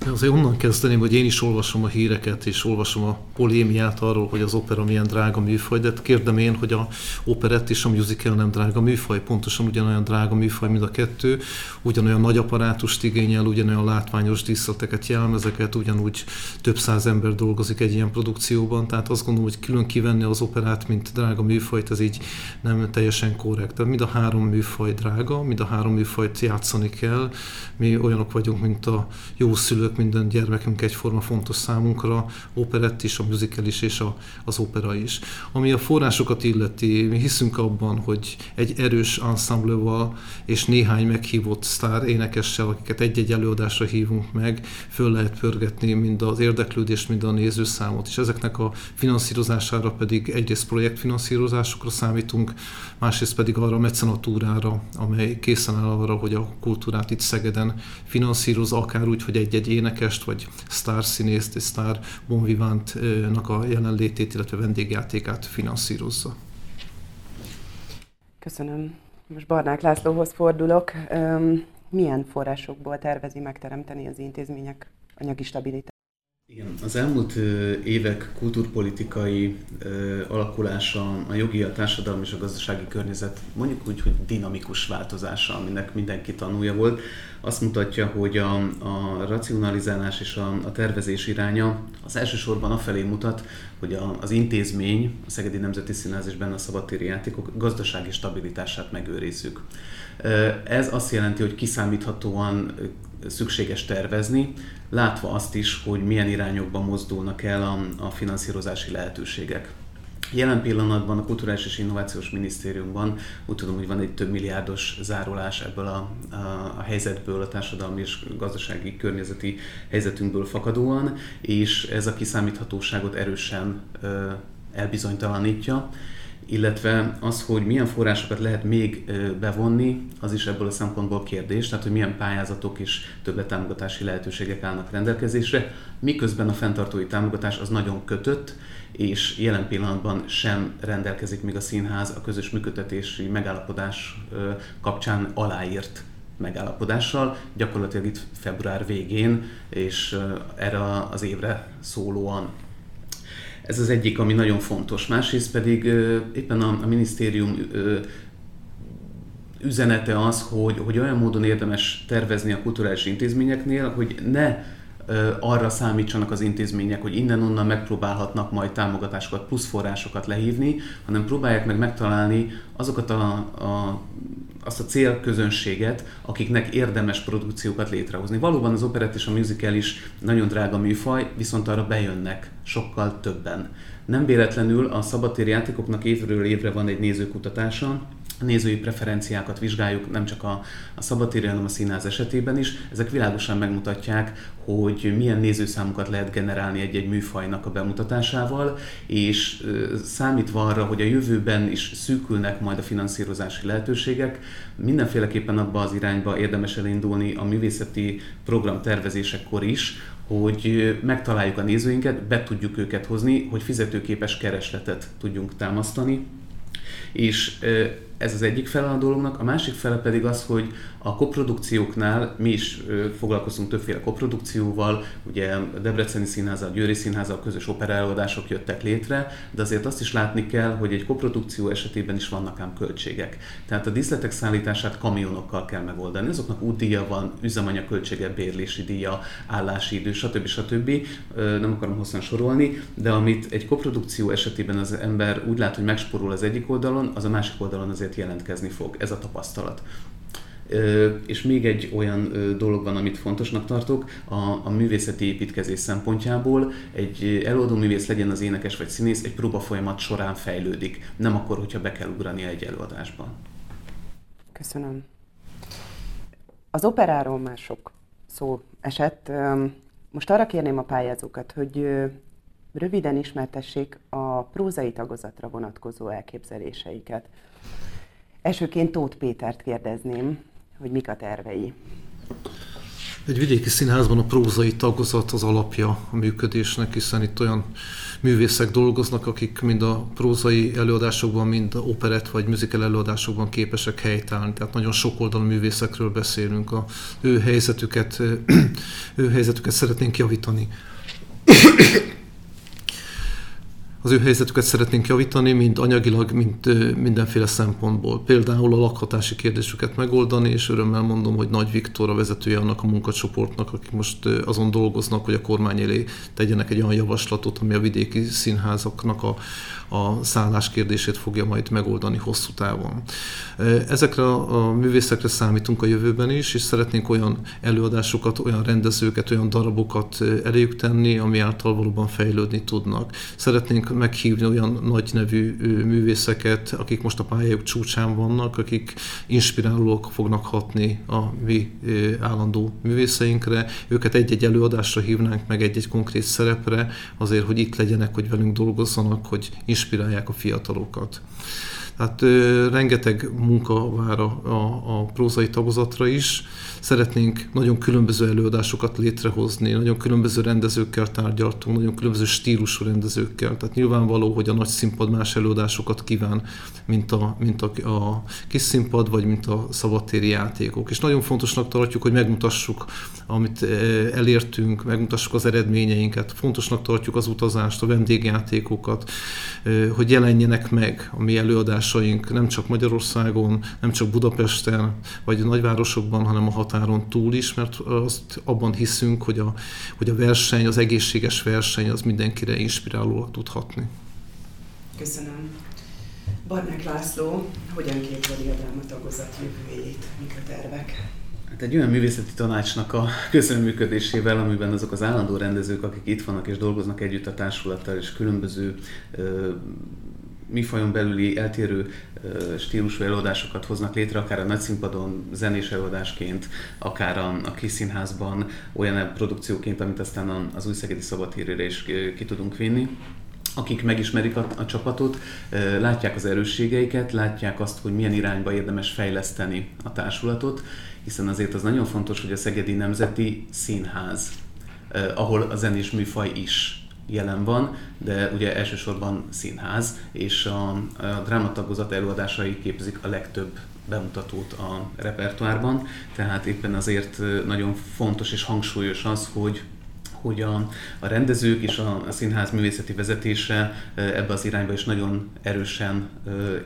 azért onnan kezdeném, hogy én is olvasom a híreket, és olvasom a polémiát arról, hogy az opera milyen drága műfaj, de kérdem én, hogy a operett és a musical nem drága műfaj, pontosan ugyanolyan drága műfaj, mint a kettő, ugyanolyan nagy apparátust igényel, ugyanolyan látványos díszleteket, jelmezeket, ugyanúgy több száz ember dolgozik egy ilyen produkcióban, tehát azt gondolom, hogy külön kivenni az operát, mint drága műfajt, ez így nem teljesen korrekt. Tehát mind a három műfaj drága, mind a három műfajt játszani kell, mi olyanok vagyunk, mint a jó szülők, minden gyermekünk egyforma fontos számunkra, operett is, a musical is és a, az opera is. Ami a forrásokat illeti, mi hiszünk abban, hogy egy erős ensembleval és néhány meghívott sztár énekessel, akiket egy-egy előadásra hívunk meg, föl lehet pörgetni mind az érdeklődést, mind a nézőszámot, és ezeknek a finanszírozására pedig egyrészt projektfinanszírozásokra számítunk, másrészt pedig arra a mecenatúrára, amely készen áll arra, hogy a kultúrát itt Szegeden finanszíroz, akár úgy, hogy egy-egy énekest, vagy sztárszínészt, egy sztár bonvivántnak a jelenlétét, illetve vendégjátékát finanszírozza. Köszönöm. Most Barnák Lászlóhoz fordulok. Milyen forrásokból tervezi megteremteni az intézmények anyagi stabilitását? Igen, az elmúlt évek kulturpolitikai alakulása, a jogi, a társadalmi és a gazdasági környezet mondjuk úgy, hogy dinamikus változása, aminek mindenki tanulja volt, azt mutatja, hogy a, a racionalizálás és a, a tervezés iránya az elsősorban afelé mutat, hogy a, az intézmény, a Szegedi Nemzeti Színház és benne a szabadtéri játékok gazdasági stabilitását megőrizzük. Ez azt jelenti, hogy kiszámíthatóan szükséges tervezni, látva azt is, hogy milyen irányokba mozdulnak el a, a finanszírozási lehetőségek. Jelen pillanatban a Kulturális és Innovációs Minisztériumban úgy tudom, hogy van egy több milliárdos zárolás ebből a, a, a helyzetből, a társadalmi és gazdasági környezeti helyzetünkből fakadóan, és ez a kiszámíthatóságot erősen ö, elbizonytalanítja illetve az, hogy milyen forrásokat lehet még bevonni, az is ebből a szempontból kérdés, tehát hogy milyen pályázatok és többletámogatási lehetőségek állnak rendelkezésre, miközben a fenntartói támogatás az nagyon kötött, és jelen pillanatban sem rendelkezik még a színház a közös működtetési megállapodás kapcsán aláírt megállapodással, gyakorlatilag itt február végén, és erre az évre szólóan ez az egyik, ami nagyon fontos. Másrészt pedig éppen a, a minisztérium üzenete az, hogy, hogy olyan módon érdemes tervezni a kulturális intézményeknél, hogy ne arra számítsanak az intézmények, hogy innen-onnan megpróbálhatnak majd támogatásokat, plusz forrásokat lehívni, hanem próbálják meg megtalálni azokat a, a azt a célközönséget, akiknek érdemes produkciókat létrehozni. Valóban az operett és a musical is nagyon drága műfaj, viszont arra bejönnek sokkal többen. Nem véletlenül a szabadtéri játékoknak évről évre van egy nézőkutatása, nézői preferenciákat vizsgáljuk, nem csak a, a szabadtéri, hanem a színház esetében is. Ezek világosan megmutatják, hogy milyen nézőszámokat lehet generálni egy-egy műfajnak a bemutatásával, és számítva arra, hogy a jövőben is szűkülnek majd a finanszírozási lehetőségek, mindenféleképpen abba az irányba érdemes elindulni a művészeti program tervezésekor is, hogy megtaláljuk a nézőinket, be tudjuk őket hozni, hogy fizetőképes keresletet tudjunk támasztani, és ez az egyik fele a dolognak, a másik fele pedig az, hogy a koprodukcióknál mi is foglalkozunk többféle koprodukcióval, ugye a Debreceni Színház, a Győri Színház, a közös operaelőadások jöttek létre, de azért azt is látni kell, hogy egy koprodukció esetében is vannak ám költségek. Tehát a díszletek szállítását kamionokkal kell megoldani. Azoknak útdíja van, üzemanyagköltsége, bérlési díja, állási idő, stb. stb. Nem akarom hosszan sorolni, de amit egy koprodukció esetében az ember úgy lát, hogy megsporul az egyik oldalon, az a másik oldalon azért jelentkezni fog. Ez a tapasztalat. És még egy olyan dolog van, amit fontosnak tartok, a, a művészeti építkezés szempontjából egy előadó művész legyen az énekes vagy színész, egy próba folyamat során fejlődik, nem akkor, hogyha be kell ugrani egy előadásba. Köszönöm. Az operáról már sok szó esett. Most arra kérném a pályázókat, hogy röviden ismertessék a prózai tagozatra vonatkozó elképzeléseiket. Elsőként Tóth Pétert kérdezném, hogy mik a tervei. Egy vidéki színházban a prózai tagozat az alapja a működésnek, hiszen itt olyan művészek dolgoznak, akik mind a prózai előadásokban, mind a operett vagy musical előadásokban képesek helytállni. Tehát nagyon sok oldalú művészekről beszélünk. A ő helyzetüket, ő helyzetüket szeretnénk javítani. Az ő helyzetüket szeretnénk javítani, mind anyagilag, mind mindenféle szempontból. Például a lakhatási kérdésüket megoldani, és örömmel mondom, hogy Nagy Viktor a vezetője annak a munkacsoportnak, akik most azon dolgoznak, hogy a kormány elé tegyenek egy olyan javaslatot, ami a vidéki színházaknak a, a szállás kérdését fogja majd megoldani hosszú távon. Ezekre a művészekre számítunk a jövőben is, és szeretnénk olyan előadásokat, olyan rendezőket, olyan darabokat eléjük tenni, ami által valóban fejlődni tudnak. Szeretnénk meghívni olyan nagy nevű művészeket, akik most a pályájuk csúcsán vannak, akik inspirálóak fognak hatni a mi állandó művészeinkre. Őket egy-egy előadásra hívnánk meg egy-egy konkrét szerepre, azért, hogy itt legyenek, hogy velünk dolgozzanak, hogy inspirálják a fiatalokat. Hát ö, rengeteg munka vár a, a, a prózai tagozatra is. Szeretnénk nagyon különböző előadásokat létrehozni, nagyon különböző rendezőkkel tárgyaltunk, nagyon különböző stílusú rendezőkkel. Tehát nyilvánvaló, hogy a nagy színpad más előadásokat kíván, mint a, mint a, a kis színpad, vagy mint a szabadtéri játékok. És nagyon fontosnak tartjuk, hogy megmutassuk, amit elértünk, megmutassuk az eredményeinket. Fontosnak tartjuk az utazást, a vendégjátékokat, hogy jelenjenek meg a mi előadás előadásaink nem csak Magyarországon, nem csak Budapesten, vagy a nagyvárosokban, hanem a határon túl is, mert azt abban hiszünk, hogy a, hogy a verseny, az egészséges verseny az mindenkire inspirálóan tudhatni. Köszönöm. Barnák László, hogyan képzeli a drámatagozat jövőjét, mik a tervek? Hát egy olyan művészeti tanácsnak a közönműködésével, amiben azok az állandó rendezők, akik itt vannak és dolgoznak együtt a társulattal, és különböző ö, műfajon belüli eltérő stílusú előadásokat hoznak létre, akár a nagyszínpadon zenés előadásként, akár a, a kis színházban, olyan produkcióként, amit aztán az új Szegedi Szabadhírére is ki tudunk vinni. Akik megismerik a, a csapatot, látják az erősségeiket, látják azt, hogy milyen irányba érdemes fejleszteni a társulatot, hiszen azért az nagyon fontos, hogy a Szegedi Nemzeti Színház, ahol a zenés műfaj is jelen van, de ugye elsősorban színház, és a, a drámatagozat előadásai képzik a legtöbb bemutatót a repertoárban, tehát éppen azért nagyon fontos és hangsúlyos az, hogy hogy a, a rendezők és a, színház művészeti vezetése ebbe az irányba is nagyon erősen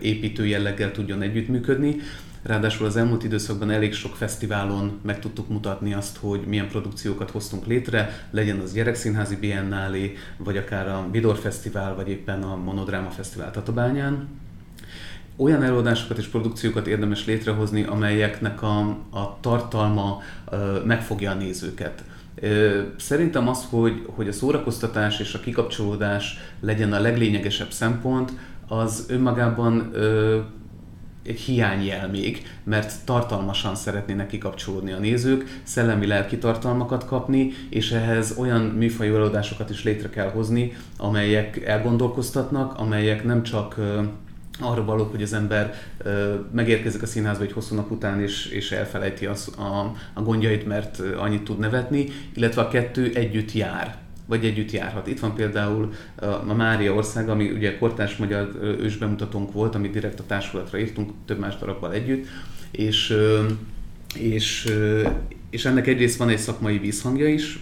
építő jelleggel tudjon együttműködni. Ráadásul az elmúlt időszakban elég sok fesztiválon meg tudtuk mutatni azt, hogy milyen produkciókat hoztunk létre, legyen az Gyerekszínházi Biennálé, vagy akár a Vidor Fesztivál, vagy éppen a Monodráma Fesztivál Tatabányán. Olyan előadásokat és produkciókat érdemes létrehozni, amelyeknek a, a tartalma ö, megfogja a nézőket. Szerintem az, hogy, hogy a szórakoztatás és a kikapcsolódás legyen a leglényegesebb szempont, az önmagában ö, egy hiányjel még, mert tartalmasan szeretnének kikapcsolódni a nézők, szellemi lelki tartalmakat kapni, és ehhez olyan műfajú előadásokat is létre kell hozni, amelyek elgondolkoztatnak, amelyek nem csak arra valók, hogy az ember ö, megérkezik a színházba egy hosszú nap után, és, és elfelejti az, a, a gondjait, mert annyit tud nevetni, illetve a kettő együtt jár vagy együtt járhat. Itt van például a Mária ország, ami ugye kortárs magyar ősbemutatónk volt, amit direkt a társulatra írtunk, több más darabbal együtt, és, és, és ennek egyrészt van egy szakmai vízhangja is,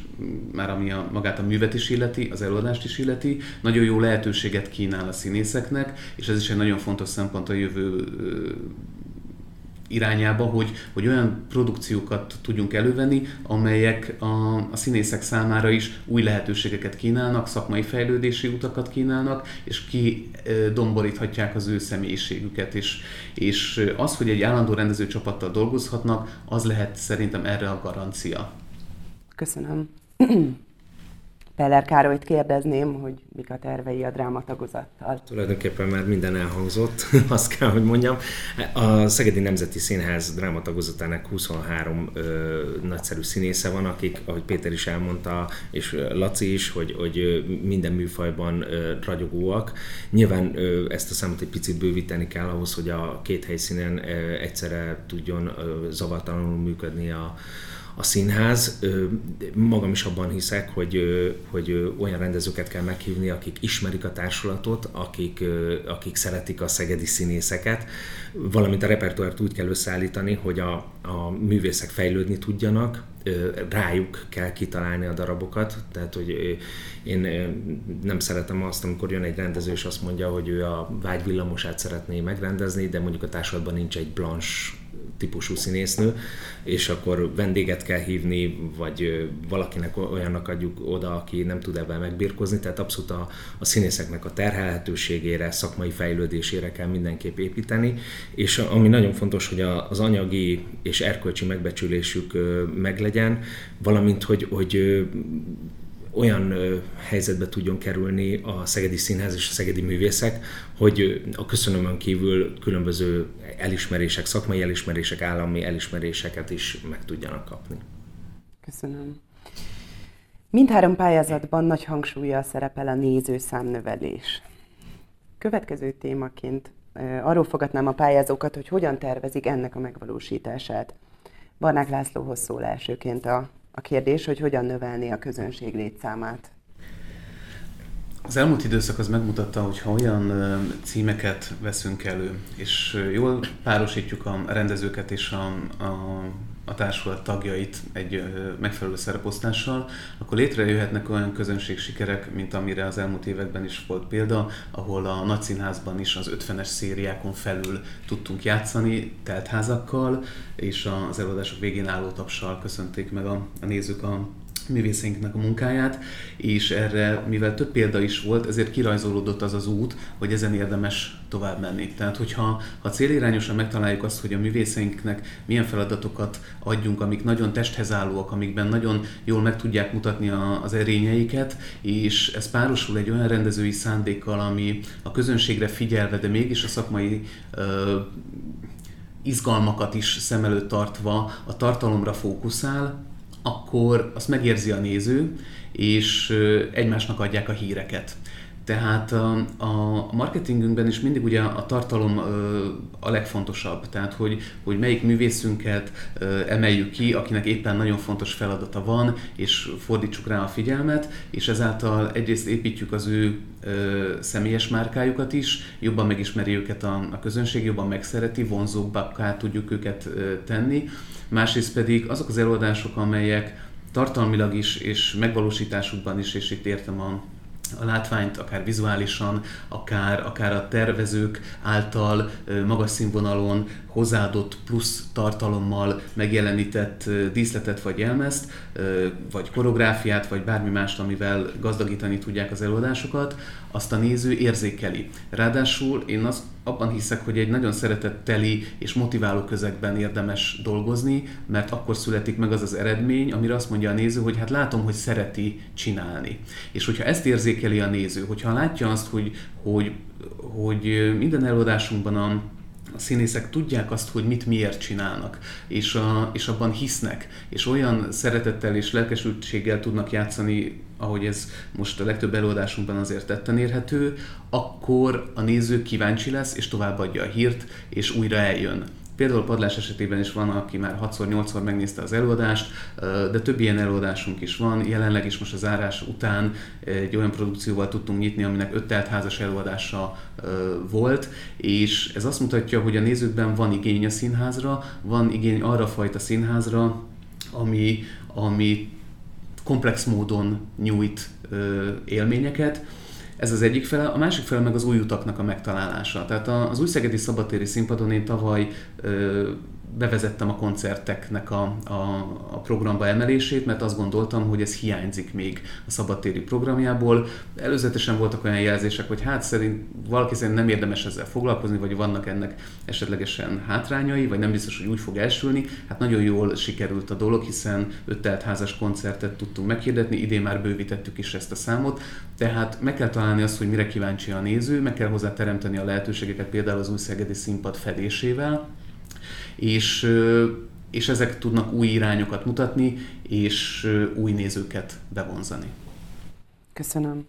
már ami a, magát a művet is illeti, az előadást is illeti, nagyon jó lehetőséget kínál a színészeknek, és ez is egy nagyon fontos szempont a jövő irányába, hogy, hogy olyan produkciókat tudjunk elővenni, amelyek a, a színészek számára is új lehetőségeket kínálnak, szakmai fejlődési utakat kínálnak, és ki domboríthatják az ő személyiségüket. És, és az, hogy egy állandó rendezőcsapattal dolgozhatnak, az lehet szerintem erre a garancia. Köszönöm. Peller Károlyt kérdezném, hogy mik a tervei a drámatagozattal. Tulajdonképpen már minden elhangzott, azt kell, hogy mondjam. A Szegedi Nemzeti Színház drámatagozatának 23 ö, nagyszerű színésze van, akik, ahogy Péter is elmondta, és Laci is, hogy, hogy minden műfajban ö, ragyogóak. Nyilván ö, ezt a számot egy picit bővíteni kell ahhoz, hogy a két helyszínen ö, egyszerre tudjon ö, zavartalanul működni a, a színház. Magam is abban hiszek, hogy, hogy olyan rendezőket kell meghívni, akik ismerik a társulatot, akik, akik szeretik a szegedi színészeket, valamint a repertoárt úgy kell összeállítani, hogy a, a művészek fejlődni tudjanak, rájuk kell kitalálni a darabokat, tehát hogy én nem szeretem azt, amikor jön egy rendező és azt mondja, hogy ő a vágyvillamosát szeretné megrendezni, de mondjuk a társadalban nincs egy blanche típusú színésznő, és akkor vendéget kell hívni, vagy valakinek olyannak adjuk oda, aki nem tud ebben megbírkozni, tehát abszolút a, a színészeknek a terhelhetőségére, szakmai fejlődésére kell mindenképp építeni, és ami nagyon fontos, hogy az anyagi és erkölcsi megbecsülésük meglegyen, valamint, hogy, hogy olyan helyzetbe tudjon kerülni a Szegedi Színház és a Szegedi Művészek, hogy a köszönömön kívül különböző elismerések, szakmai elismerések, állami elismeréseket is meg tudjanak kapni. Köszönöm. Mindhárom pályázatban nagy hangsúlyjal szerepel a nézőszámnövelés. Következő témaként arról fogadnám a pályázókat, hogy hogyan tervezik ennek a megvalósítását. Barnák Lászlóhoz szól elsőként a a kérdés, hogy hogyan növelni a közönség létszámát. Az elmúlt időszak az megmutatta, hogy ha olyan címeket veszünk elő, és jól párosítjuk a rendezőket és a, a a társulat tagjait egy megfelelő szereposztással, akkor létrejöhetnek olyan közönségsikerek, mint amire az elmúlt években is volt példa, ahol a nagyszínházban is az 50-es szériákon felül tudtunk játszani teltházakkal, és az előadások végén álló tapsal köszönték meg a, a nézők a művészeinknek a munkáját, és erre, mivel több példa is volt, ezért kirajzolódott az az út, hogy ezen érdemes tovább menni. Tehát, hogyha ha célirányosan megtaláljuk azt, hogy a művészeinknek milyen feladatokat adjunk, amik nagyon testhez állóak, amikben nagyon jól meg tudják mutatni a, az erényeiket, és ez párosul egy olyan rendezői szándékkal, ami a közönségre figyelve, de mégis a szakmai ö, izgalmakat is szem előtt tartva a tartalomra fókuszál, akkor azt megérzi a néző, és egymásnak adják a híreket. Tehát a, a marketingünkben is mindig ugye a tartalom a legfontosabb, tehát hogy, hogy melyik művészünket emeljük ki, akinek éppen nagyon fontos feladata van, és fordítsuk rá a figyelmet, és ezáltal egyrészt építjük az ő személyes márkájukat is, jobban megismeri őket a, a közönség, jobban megszereti, vonzóbbakká tudjuk őket tenni, másrészt pedig azok az előadások, amelyek tartalmilag is és megvalósításukban is, és itt értem a a látványt, akár vizuálisan, akár, akár a tervezők által magas színvonalon hozzáadott plusz tartalommal megjelenített díszletet vagy jelmezt, vagy koreográfiát, vagy bármi mást, amivel gazdagítani tudják az előadásokat, azt a néző érzékeli. Ráadásul én azt abban hiszek, hogy egy nagyon szeretetteli és motiváló közegben érdemes dolgozni, mert akkor születik meg az az eredmény, amire azt mondja a néző, hogy hát látom, hogy szereti csinálni. És hogyha ezt érzékeli a néző, hogyha látja azt, hogy, hogy, hogy minden előadásunkban a a színészek tudják azt, hogy mit miért csinálnak, és, a, és abban hisznek, és olyan szeretettel és lelkesültséggel tudnak játszani, ahogy ez most a legtöbb előadásunkban azért tetten érhető, akkor a néző kíváncsi lesz, és továbbadja a hírt, és újra eljön. Például Padlás esetében is van, aki már 6-8-szor megnézte az előadást, de több ilyen előadásunk is van. Jelenleg is most a zárás után egy olyan produkcióval tudtunk nyitni, aminek öt házas előadása volt, és ez azt mutatja, hogy a nézőkben van igény a színházra, van igény arra a fajta színházra, ami, ami komplex módon nyújt élményeket, ez az egyik fele, a másik fele meg az új utaknak a megtalálása. Tehát az új szegedi szabadtéri színpadon én tavaly bevezettem a koncerteknek a, a, a programba emelését, mert azt gondoltam, hogy ez hiányzik még a szabadtéri programjából. Előzetesen voltak olyan jelzések, hogy hát szerint valaki szerint nem érdemes ezzel foglalkozni, vagy vannak ennek esetlegesen hátrányai, vagy nem biztos, hogy úgy fog elsülni. Hát nagyon jól sikerült a dolog, hiszen öt házas koncertet tudtunk meghirdetni, idén már bővítettük is ezt a számot, tehát meg kell találni azt, hogy mire kíváncsi a néző, meg kell hozzá teremteni a lehetőségeket például az új szegedi színpad fedésével, és, és ezek tudnak új irányokat mutatni, és új nézőket bevonzani. Köszönöm.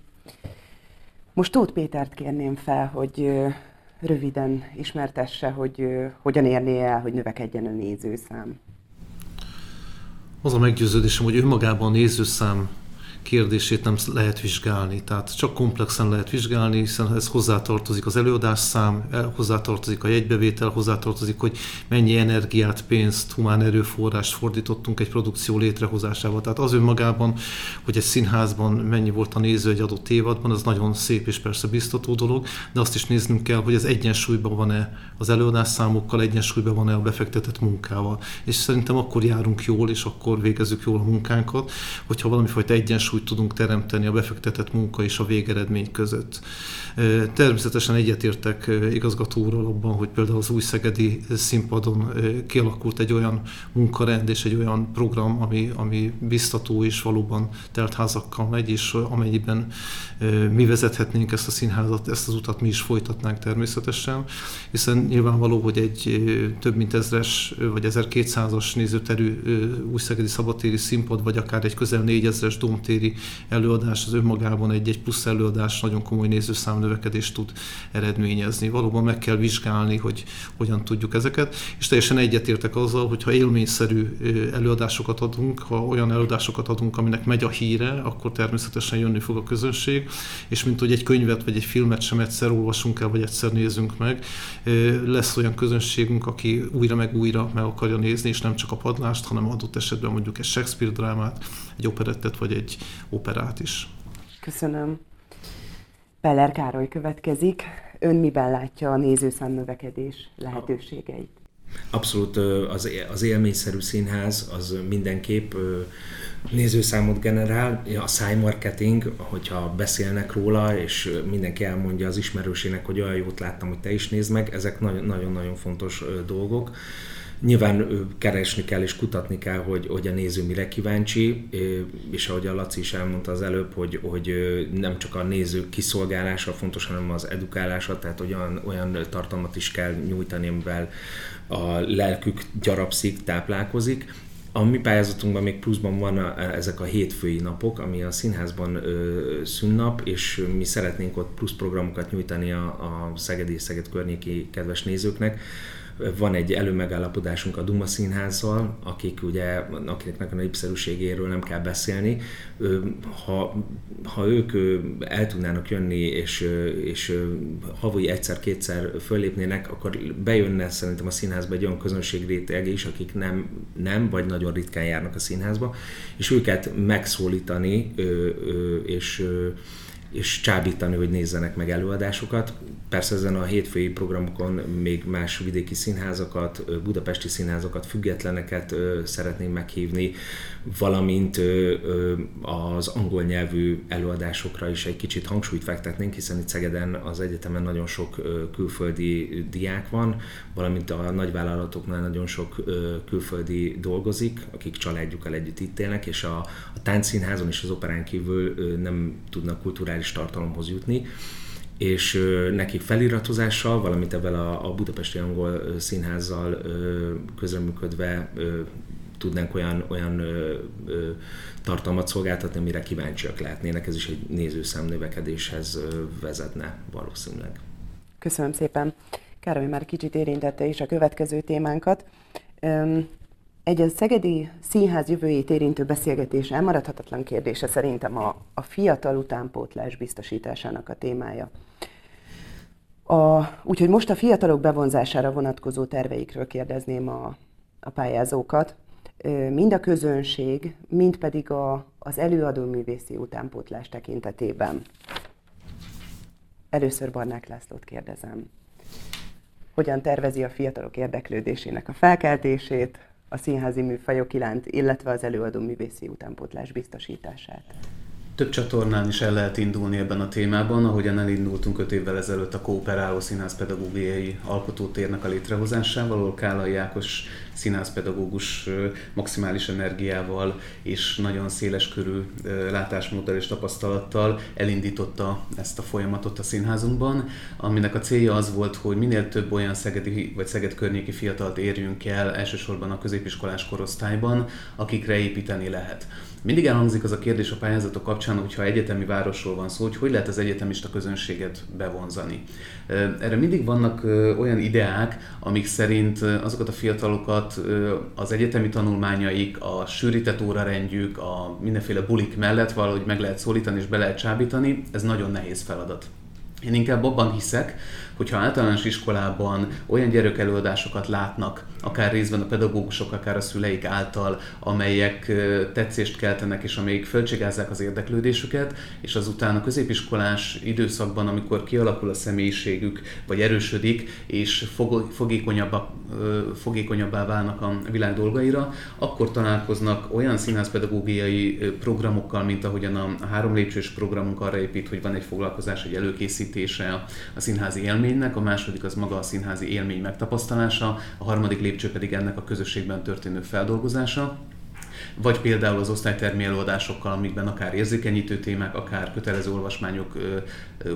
Most Tóth Pétert kérném fel, hogy röviden ismertesse, hogy hogyan érné el, hogy növekedjen a nézőszám. Az a meggyőződésem, hogy önmagában a nézőszám kérdését nem lehet vizsgálni. Tehát csak komplexen lehet vizsgálni, hiszen ez hozzátartozik az előadás szám, hozzátartozik a jegybevétel, hozzátartozik, hogy mennyi energiát, pénzt, humán erőforrást fordítottunk egy produkció létrehozásába. Tehát az önmagában, hogy egy színházban mennyi volt a néző egy adott évadban, az nagyon szép és persze biztató dolog, de azt is néznünk kell, hogy ez egyensúlyban van-e az előadás számokkal, egyensúlyban van-e a befektetett munkával. És szerintem akkor járunk jól, és akkor végezzük jól a munkánkat, hogyha valami fajta egyensúly egyensúlyt tudunk teremteni a befektetett munka és a végeredmény között. Természetesen egyetértek igazgatóról abban, hogy például az új szegedi színpadon kialakult egy olyan munkarend és egy olyan program, ami, ami biztató és valóban teltházakkal megy, és amennyiben mi vezethetnénk ezt a színházat, ezt az utat mi is folytatnánk természetesen, hiszen nyilvánvaló, hogy egy több mint ezres vagy 1200-as nézőterű újszegedi szabadtéri színpad, vagy akár egy közel 4000-es domtéri előadás az önmagában egy-egy plusz előadás nagyon komoly nézőszám növekedést tud eredményezni. Valóban meg kell vizsgálni, hogy hogyan tudjuk ezeket, és teljesen egyetértek azzal, hogy ha élményszerű előadásokat adunk, ha olyan előadásokat adunk, aminek megy a híre, akkor természetesen jönni fog a közönség, és mint hogy egy könyvet vagy egy filmet sem egyszer olvasunk el, vagy egyszer nézünk meg, lesz olyan közönségünk, aki újra meg újra meg akarja nézni, és nem csak a padlást, hanem adott esetben mondjuk egy Shakespeare drámát, egy operettet, vagy egy operát is. Köszönöm. Peller Károly következik. Ön miben látja a nézőszám növekedés lehetőségeit? Abszolút az, az élményszerű színház az mindenképp nézőszámot generál. A szájmarketing, hogyha beszélnek róla, és mindenki elmondja az ismerősének, hogy olyan jót láttam, hogy te is nézd meg, ezek nagyon-nagyon fontos dolgok. Nyilván keresni kell és kutatni kell, hogy, hogy a néző mire kíváncsi, és ahogy a Laci is elmondta az előbb, hogy, hogy nem csak a néző kiszolgálása fontos, hanem az edukálása, tehát olyan, olyan tartalmat is kell nyújtani, amivel a lelkük gyarapszik, táplálkozik. A mi pályázatunkban még pluszban van a, ezek a hétfői napok, ami a színházban ö, szünnap, és mi szeretnénk ott plusz programokat nyújtani a, a Szegedi Szeged környéki kedves nézőknek van egy előmegállapodásunk a Duma Színházzal, akik ugye, akiknek a népszerűségéről nem kell beszélni. Ha, ha ők el tudnának jönni, és, és havai egyszer-kétszer föllépnének, akkor bejönne szerintem a színházba egy olyan közönségréteg is, akik nem, nem, vagy nagyon ritkán járnak a színházba, és őket megszólítani, és és csábítani, hogy nézzenek meg előadásokat. Persze ezen a hétfői programokon még más vidéki színházakat, budapesti színházakat, függetleneket szeretnénk meghívni, valamint az angol nyelvű előadásokra is egy kicsit hangsúlyt fektetnénk, hiszen itt Szegeden az egyetemen nagyon sok külföldi diák van, valamint a nagyvállalatoknál nagyon sok külföldi dolgozik, akik családjukkal együtt itt élnek, és a, a táncszínházon és az operán kívül nem tudnak kulturális tartalomhoz jutni. És nekik feliratozással, valamint ebben a, a Budapesti Angol Színházzal közreműködve tudnánk olyan, olyan ö, ö, tartalmat szolgáltatni, amire kíváncsiak lehetnének. Ez is egy nézőszám növekedéshez vezetne valószínűleg. Köszönöm szépen. Károly már kicsit érintette is a következő témánkat. Egy szegedi színház jövőjét érintő beszélgetés elmaradhatatlan kérdése szerintem a, a fiatal utánpótlás biztosításának a témája. A, úgyhogy most a fiatalok bevonzására vonatkozó terveikről kérdezném a, a pályázókat mind a közönség, mind pedig a, az előadó művészi utánpótlás tekintetében. Először Barnák Lászlót kérdezem. Hogyan tervezi a fiatalok érdeklődésének a felkeltését, a színházi műfajok iránt, illetve az előadó művészi utánpótlás biztosítását? Több csatornán is el lehet indulni ebben a témában, ahogyan elindultunk öt évvel ezelőtt a Kooperáló Színház Pedagógiai Alkotótérnek a létrehozásával, ahol Kálai Ákos színházpedagógus maximális energiával és nagyon széles körű látásmóddal és tapasztalattal elindította ezt a folyamatot a színházunkban, aminek a célja az volt, hogy minél több olyan szegedi vagy szeged környéki fiatalt érjünk el, elsősorban a középiskolás korosztályban, akikre építeni lehet. Mindig elhangzik az a kérdés a pályázatok kapcsán, hogyha egyetemi városról van szó, hogy hogy lehet az egyetemista közönséget bevonzani. Erre mindig vannak olyan ideák, amik szerint azokat a fiatalokat az egyetemi tanulmányaik, a sűrített órarendjük, a mindenféle bulik mellett valahogy meg lehet szólítani és be lehet csábítani, ez nagyon nehéz feladat. Én inkább abban hiszek, hogyha általános iskolában olyan gyerekelőadásokat látnak, akár részben a pedagógusok, akár a szüleik által, amelyek tetszést keltenek, és amelyik fölcsigázzák az érdeklődésüket, és azután a középiskolás időszakban, amikor kialakul a személyiségük, vagy erősödik, és fogékonyabbá, fogékonyabbá válnak a világ dolgaira, akkor találkoznak olyan színházpedagógiai programokkal, mint ahogyan a három lépcsős programunk arra épít, hogy van egy foglalkozás, egy előkészítése a színházi élménynek, a második az maga a színházi élmény megtapasztalása, a harmadik lépcső pedig ennek a közösségben történő feldolgozása. Vagy például az osztálytermi előadásokkal, amikben akár érzékenyítő témák, akár kötelező olvasmányok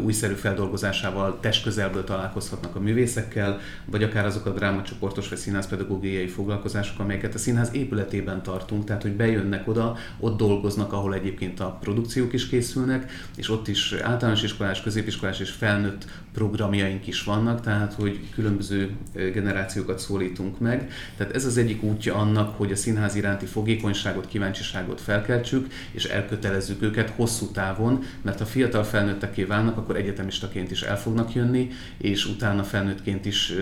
újszerű feldolgozásával testközelből találkozhatnak a művészekkel, vagy akár azok a drámacsoportos vagy színházpedagógiai foglalkozások, amelyeket a színház épületében tartunk, tehát hogy bejönnek oda, ott dolgoznak, ahol egyébként a produkciók is készülnek, és ott is általános iskolás, középiskolás és felnőtt programjaink is vannak, tehát hogy különböző generációkat szólítunk meg. Tehát ez az egyik útja annak, hogy a színház iránti fogékonyságot, kíváncsiságot felkeltsük, és elkötelezzük őket hosszú távon, mert ha fiatal felnőtteké válnak, akkor egyetemistaként is el fognak jönni, és utána felnőttként is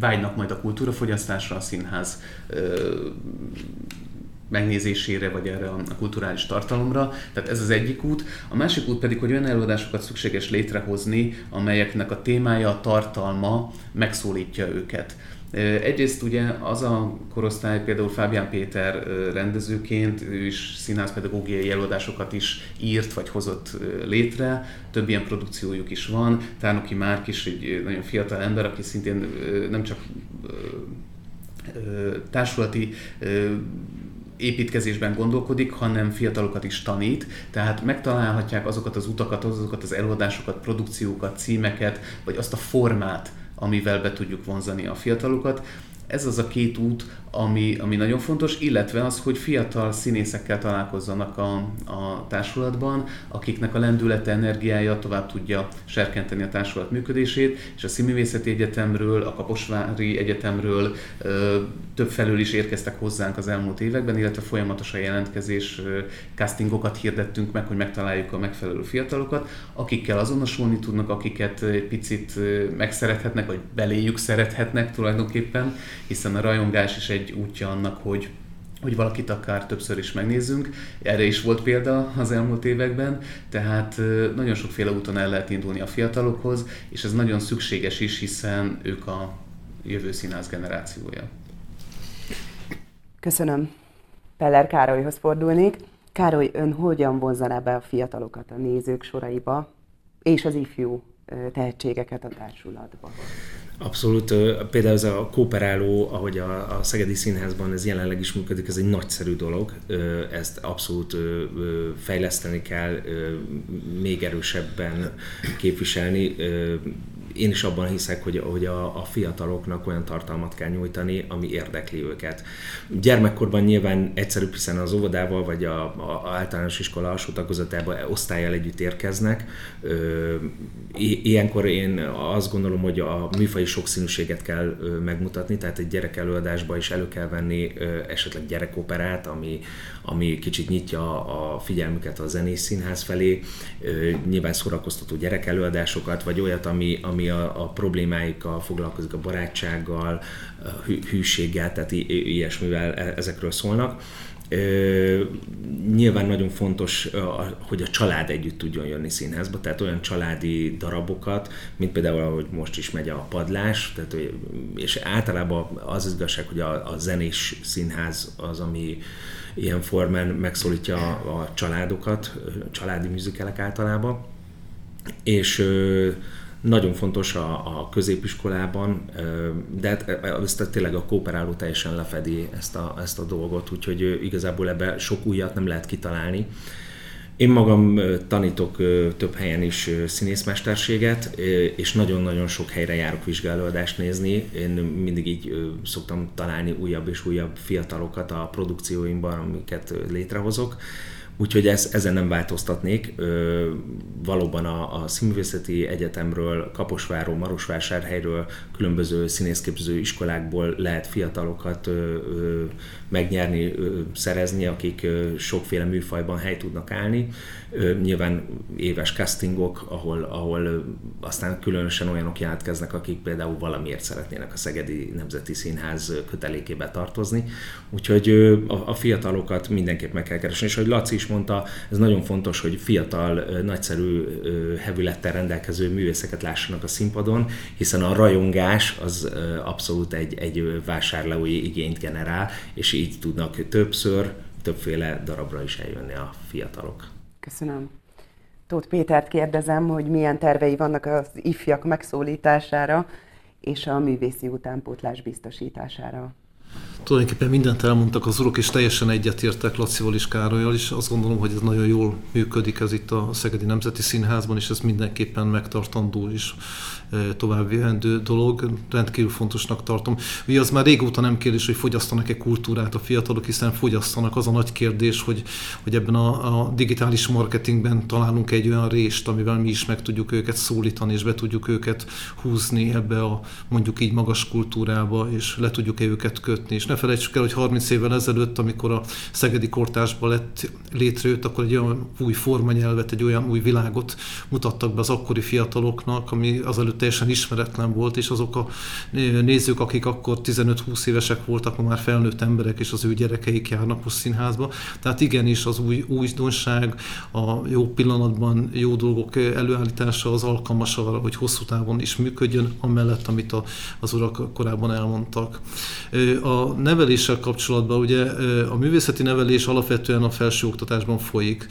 vágynak majd a kultúrafogyasztásra, a színház megnézésére, vagy erre a kulturális tartalomra. Tehát ez az egyik út. A másik út pedig, hogy olyan előadásokat szükséges létrehozni, amelyeknek a témája, a tartalma megszólítja őket. Egyrészt ugye az a korosztály, például Fábián Péter rendezőként, ő is színházpedagógiai előadásokat is írt vagy hozott létre, több ilyen produkciójuk is van. Tárnoki Márk is egy nagyon fiatal ember, aki szintén nem csak társulati építkezésben gondolkodik, hanem fiatalokat is tanít, tehát megtalálhatják azokat az utakat, azokat az előadásokat, produkciókat, címeket, vagy azt a formát, amivel be tudjuk vonzani a fiatalokat. Ez az a két út, ami, ami nagyon fontos, illetve az, hogy fiatal színészekkel találkozzanak a, a társulatban, akiknek a lendülete, energiája tovább tudja serkenteni a társulat működését, és a Színművészeti Egyetemről, a Kaposvári Egyetemről ö, több felől is érkeztek hozzánk az elmúlt években, illetve folyamatosan jelentkezés, ö, castingokat hirdettünk meg, hogy megtaláljuk a megfelelő fiatalokat, akikkel azonosulni tudnak, akiket picit megszerethetnek, vagy beléjük szerethetnek tulajdonképpen, hiszen a rajongás is egy egy útja annak, hogy hogy valakit akár többször is megnézzünk. Erre is volt példa az elmúlt években, tehát nagyon sokféle úton el lehet indulni a fiatalokhoz, és ez nagyon szükséges is, hiszen ők a jövő színház generációja. Köszönöm. Peller Károlyhoz fordulnék. Károly, ön hogyan vonzaná be a fiatalokat a nézők soraiba, és az ifjú tehetségeket a társulatba? Abszolút. Például ez a kooperáló, ahogy a, a Szegedi Színházban ez jelenleg is működik, ez egy nagyszerű dolog. Ezt abszolút fejleszteni kell, még erősebben képviselni én is abban hiszek, hogy, hogy a, a fiataloknak olyan tartalmat kell nyújtani, ami érdekli őket. Gyermekkorban nyilván egyszerűbb, hiszen az óvodával vagy a, a, a általános iskola alsó tagozatában osztályjal együtt érkeznek. Ilyenkor én azt gondolom, hogy a műfai sokszínűséget kell megmutatni, tehát egy gyerek előadásba is elő kell venni esetleg gyerekoperát, ami, ami kicsit nyitja a figyelmüket a zenés színház felé, nyilván szórakoztató gyerekelőadásokat, vagy olyat, ami, ami a, a problémáikkal foglalkozik, a barátsággal, hűséggel, tehát ilyesmivel e, ezekről szólnak. Ö, nyilván nagyon fontos, hogy a család együtt tudjon jönni színházba, tehát olyan családi darabokat, mint például, ahogy most is megy a padlás, tehát, és általában az igazság, hogy a, a zenés színház az, ami ilyen formán megszólítja a, a családokat, családi műzikelek általában, és nagyon fontos a, a középiskolában, de hát ezt tényleg a kooperáló teljesen lefedi ezt a, ezt a dolgot, úgyhogy igazából ebbe sok újat nem lehet kitalálni. Én magam tanítok több helyen is színészmesterséget, és nagyon-nagyon sok helyre járok vizsgálódást nézni. Én mindig így szoktam találni újabb és újabb fiatalokat a produkcióimban, amiket létrehozok Úgyhogy ez, ezen nem változtatnék. Ö, valóban a, a Színművészeti Egyetemről, Kaposváról, Marosvásárhelyről, különböző színészképző iskolákból lehet fiatalokat ö, ö, megnyerni, ö, szerezni, akik ö, sokféle műfajban hely tudnak állni. Nyilván éves castingok, ahol, ahol aztán különösen olyanok jelentkeznek, akik például valamiért szeretnének a Szegedi Nemzeti Színház kötelékébe tartozni. Úgyhogy a fiatalokat mindenképp meg kell keresni, és hogy Laci is mondta, ez nagyon fontos, hogy fiatal, nagyszerű hevülettel rendelkező művészeket lássanak a színpadon, hiszen a rajongás az abszolút egy, egy vásárlói igényt generál, és így tudnak többször, többféle darabra is eljönni a fiatalok. Köszönöm. Tóth Pétert kérdezem, hogy milyen tervei vannak az ifjak megszólítására és a művészi utánpótlás biztosítására. Tulajdonképpen mindent elmondtak az urok, és teljesen egyetértek Lacival és Károlyal is. Azt gondolom, hogy ez nagyon jól működik ez itt a Szegedi Nemzeti Színházban, és ez mindenképpen megtartandó is tovább vihendő dolog. Rendkívül fontosnak tartom. Ugye az már régóta nem kérdés, hogy fogyasztanak-e kultúrát a fiatalok, hiszen fogyasztanak. Az a nagy kérdés, hogy, hogy ebben a, a digitális marketingben találunk egy olyan rést, amivel mi is meg tudjuk őket szólítani, és be tudjuk őket húzni ebbe a mondjuk így magas kultúrába, és le tudjuk-e őket kötni. És ne felejtsük el, hogy 30 évvel ezelőtt, amikor a Szegedi Kortásba lett létrejött, akkor egy olyan új formanyelvet, egy olyan új világot mutattak be az akkori fiataloknak, ami azelőtt teljesen ismeretlen volt, és azok a nézők, akik akkor 15-20 évesek voltak, már felnőtt emberek, és az ő gyerekeik járnak most színházba. Tehát igenis az új újdonság, a jó pillanatban jó dolgok előállítása az alkalmas arra, hogy hosszú távon is működjön, amellett, amit a, az urak korábban elmondtak. A neveléssel kapcsolatban ugye a művészeti nevelés alapvetően a felsőoktatásban folyik.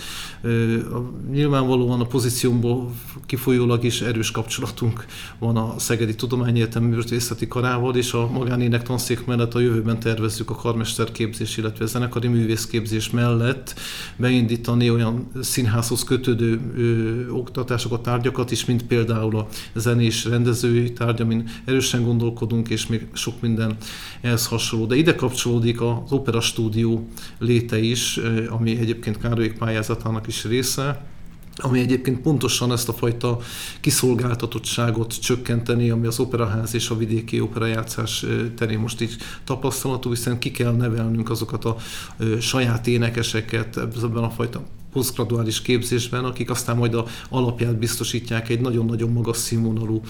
Nyilvánvalóan a pozíciómból kifolyólag is erős kapcsolatunk van a Szegedi Tudományegyetem művészeti karával, és a magánének tanszék mellett a jövőben tervezzük a karmesterképzés, illetve a zenekari művészképzés mellett beindítani olyan színházhoz kötődő ö, oktatásokat, tárgyakat is, mint például a zenés rendezői tárgy, amin erősen gondolkodunk, és még sok minden ehhez hasonló. De ide kapcsolódik az Opera Stúdió léte is, ami egyébként Károlyék pályázatának is része, ami egyébként pontosan ezt a fajta kiszolgáltatottságot csökkenteni, ami az operaház és a vidéki operajátszás terén most így tapasztalatú, hiszen ki kell nevelnünk azokat a saját énekeseket ebben a fajta posztgraduális képzésben, akik aztán majd a alapját biztosítják egy nagyon-nagyon magas színvonalú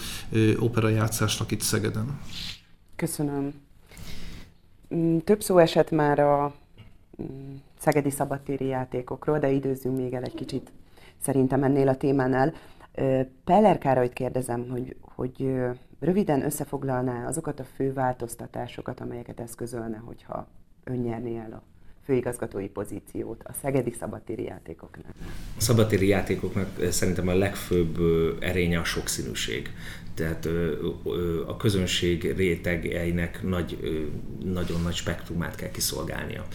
operajátszásnak itt Szegeden. Köszönöm. Mm, több szó esett már a mm, szegedi szabadtéri játékokról, de időzzünk még el egy kicsit szerintem ennél a témánál. Peller Károlyt kérdezem, hogy, hogy röviden összefoglalná azokat a fő változtatásokat, amelyeket eszközölne, hogyha ön nyerné el a főigazgatói pozíciót a Szegedi Szabadtéri játékoknál? A szabadtéri játékoknak szerintem a legfőbb erénye a sokszínűség. Tehát a közönség rétegeinek nagy, nagyon nagy spektrumát kell kiszolgálnia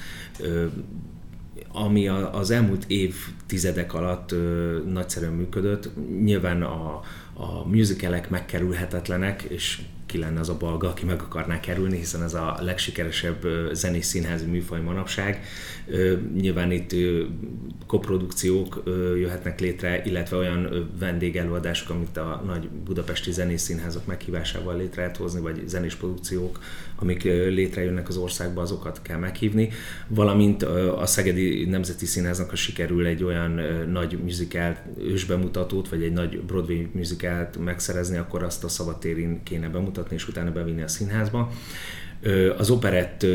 ami az elmúlt évtizedek alatt nagyszerűen működött. Nyilván a, a musicalek megkerülhetetlenek, és ki lenne az a balga, aki meg akarná kerülni, hiszen ez a legsikeresebb zenés színházi műfaj manapság. Nyilván itt koprodukciók jöhetnek létre, illetve olyan vendégelőadások, amit a nagy budapesti zenész színházak meghívásával létre lehet hozni, vagy zenés produkciók, amik létrejönnek az országba, azokat kell meghívni. Valamint a Szegedi Nemzeti Színháznak, ha sikerül egy olyan nagy musical ősbemutatót, vagy egy nagy Broadway musicalt megszerezni, akkor azt a szabadtérin kéne bemutatni, és utána bevinni a színházba. Az operett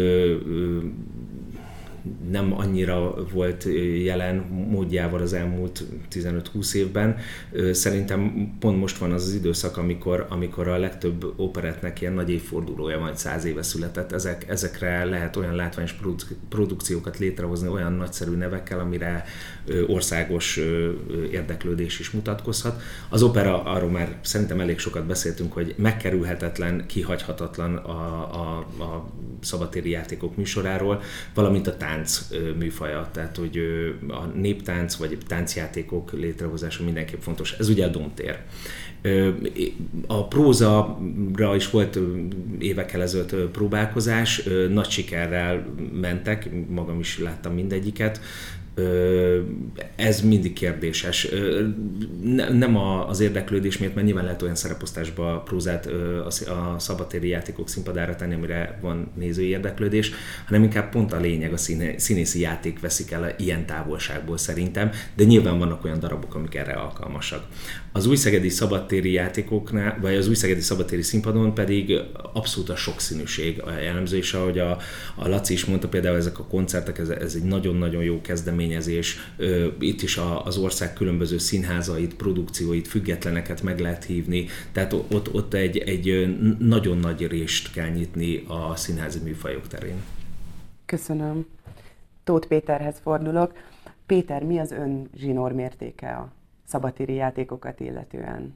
nem annyira volt jelen módjával az elmúlt 15-20 évben. Szerintem pont most van az az időszak, amikor, amikor a legtöbb operetnek ilyen nagy évfordulója, majd száz éve született. Ezek, ezekre lehet olyan látványos produkciókat létrehozni olyan nagyszerű nevekkel, amire országos érdeklődés is mutatkozhat. Az opera, arról már szerintem elég sokat beszéltünk, hogy megkerülhetetlen, kihagyhatatlan a, a, a szabadtéri játékok műsoráról, valamint a tánc műfaja, tehát hogy a néptánc vagy táncjátékok létrehozása mindenképp fontos. Ez ugye a domtér. A prózara is volt évekkel ezelőtt próbálkozás, nagy sikerrel mentek, magam is láttam mindegyiket Ez mindig kérdéses. Nem az érdeklődés miatt, mert nyilván lehet olyan szereposztásba prózát a szabadtéri játékok színpadára tenni, amire van nézői érdeklődés, hanem inkább pont a lényeg, a színészi játék veszik el ilyen távolságból szerintem, de nyilván vannak olyan darabok, amik erre alkalmasak. Az új szegedi szabadtéri játékoknál, vagy az új szegedi szabadtéri színpadon pedig abszolút a sokszínűség a jellemző, és ahogy a, a Laci is mondta, például ezek a koncertek, ez, ez egy nagyon-nagyon jó kezdeményezés. Itt is a, az ország különböző színházait, produkcióit, függetleneket meg lehet hívni, tehát ott, ott egy, egy nagyon nagy részt kell nyitni a színházi műfajok terén. Köszönöm. Tóth Péterhez fordulok. Péter, mi az ön zsinór mértéke a szabatéri játékokat illetően?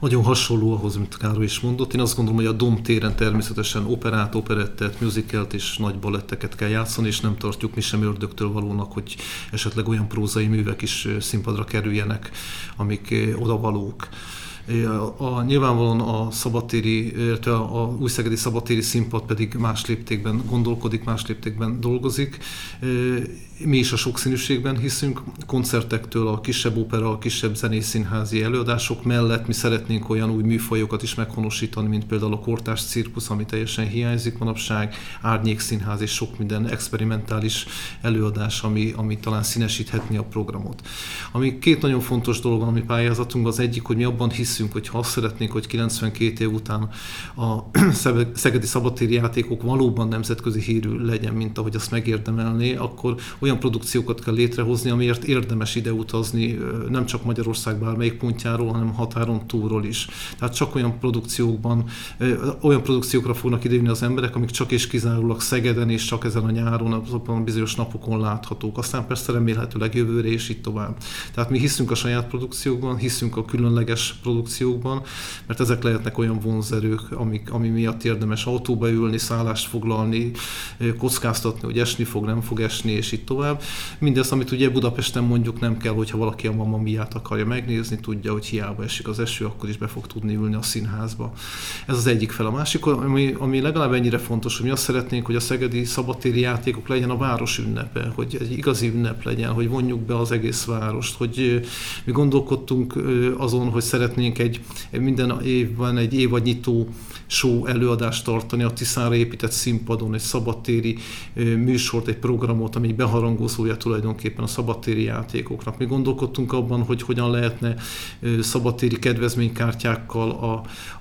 Nagyon hasonló ahhoz, amit Károly is mondott. Én azt gondolom, hogy a Dom téren természetesen operát, operettet, musicalt és nagy baletteket kell játszani, és nem tartjuk mi sem ördögtől valónak, hogy esetleg olyan prózai művek is színpadra kerüljenek, amik odavalók. A, nyilvánvalóan a szabadtéri, illetve a újszegedi szabadtéri színpad pedig más léptékben gondolkodik, más léptékben dolgozik mi is a sokszínűségben hiszünk, koncertektől a kisebb opera, a kisebb zenészínházi előadások mellett mi szeretnénk olyan új műfajokat is meghonosítani, mint például a kortás cirkusz, ami teljesen hiányzik manapság, árnyékszínház és sok minden experimentális előadás, ami, ami talán színesíthetni a programot. Ami két nagyon fontos dolog van a mi pályázatunk, az egyik, hogy mi abban hiszünk, hogy ha azt szeretnénk, hogy 92 év után a szegedi szabadtéri játékok valóban nemzetközi hírű legyen, mint ahogy azt megérdemelné, akkor olyan produkciókat kell létrehozni, amiért érdemes ide utazni, nem csak Magyarország bármelyik pontjáról, hanem határon túlról is. Tehát csak olyan produkciókban, olyan produkciókra fognak idejönni az emberek, amik csak és kizárólag Szegeden és csak ezen a nyáron, azokban a bizonyos napokon láthatók. Aztán persze remélhetőleg jövőre és így tovább. Tehát mi hiszünk a saját produkciókban, hiszünk a különleges produkciókban, mert ezek lehetnek olyan vonzerők, amik, ami miatt érdemes autóba ülni, szállást foglalni, kockáztatni, hogy esni fog, nem fog esni, és így tovább. Mindezt, amit ugye Budapesten mondjuk nem kell, hogyha valaki a Mamma Miát akarja megnézni, tudja, hogy hiába esik az eső, akkor is be fog tudni ülni a színházba. Ez az egyik fel. A másik, ami, ami legalább ennyire fontos, hogy mi azt szeretnénk, hogy a szegedi szabadtéri játékok legyen a város ünnepe, hogy egy igazi ünnep legyen, hogy vonjuk be az egész várost, hogy mi gondolkodtunk azon, hogy szeretnénk egy minden évben egy évadnyitó show előadást tartani a Tiszára épített színpadon, egy szabadtéri műsort, egy programot, ami beharangozója tulajdonképpen a szabadtéri játékoknak. Mi gondolkodtunk abban, hogy hogyan lehetne szabadtéri kedvezménykártyákkal a,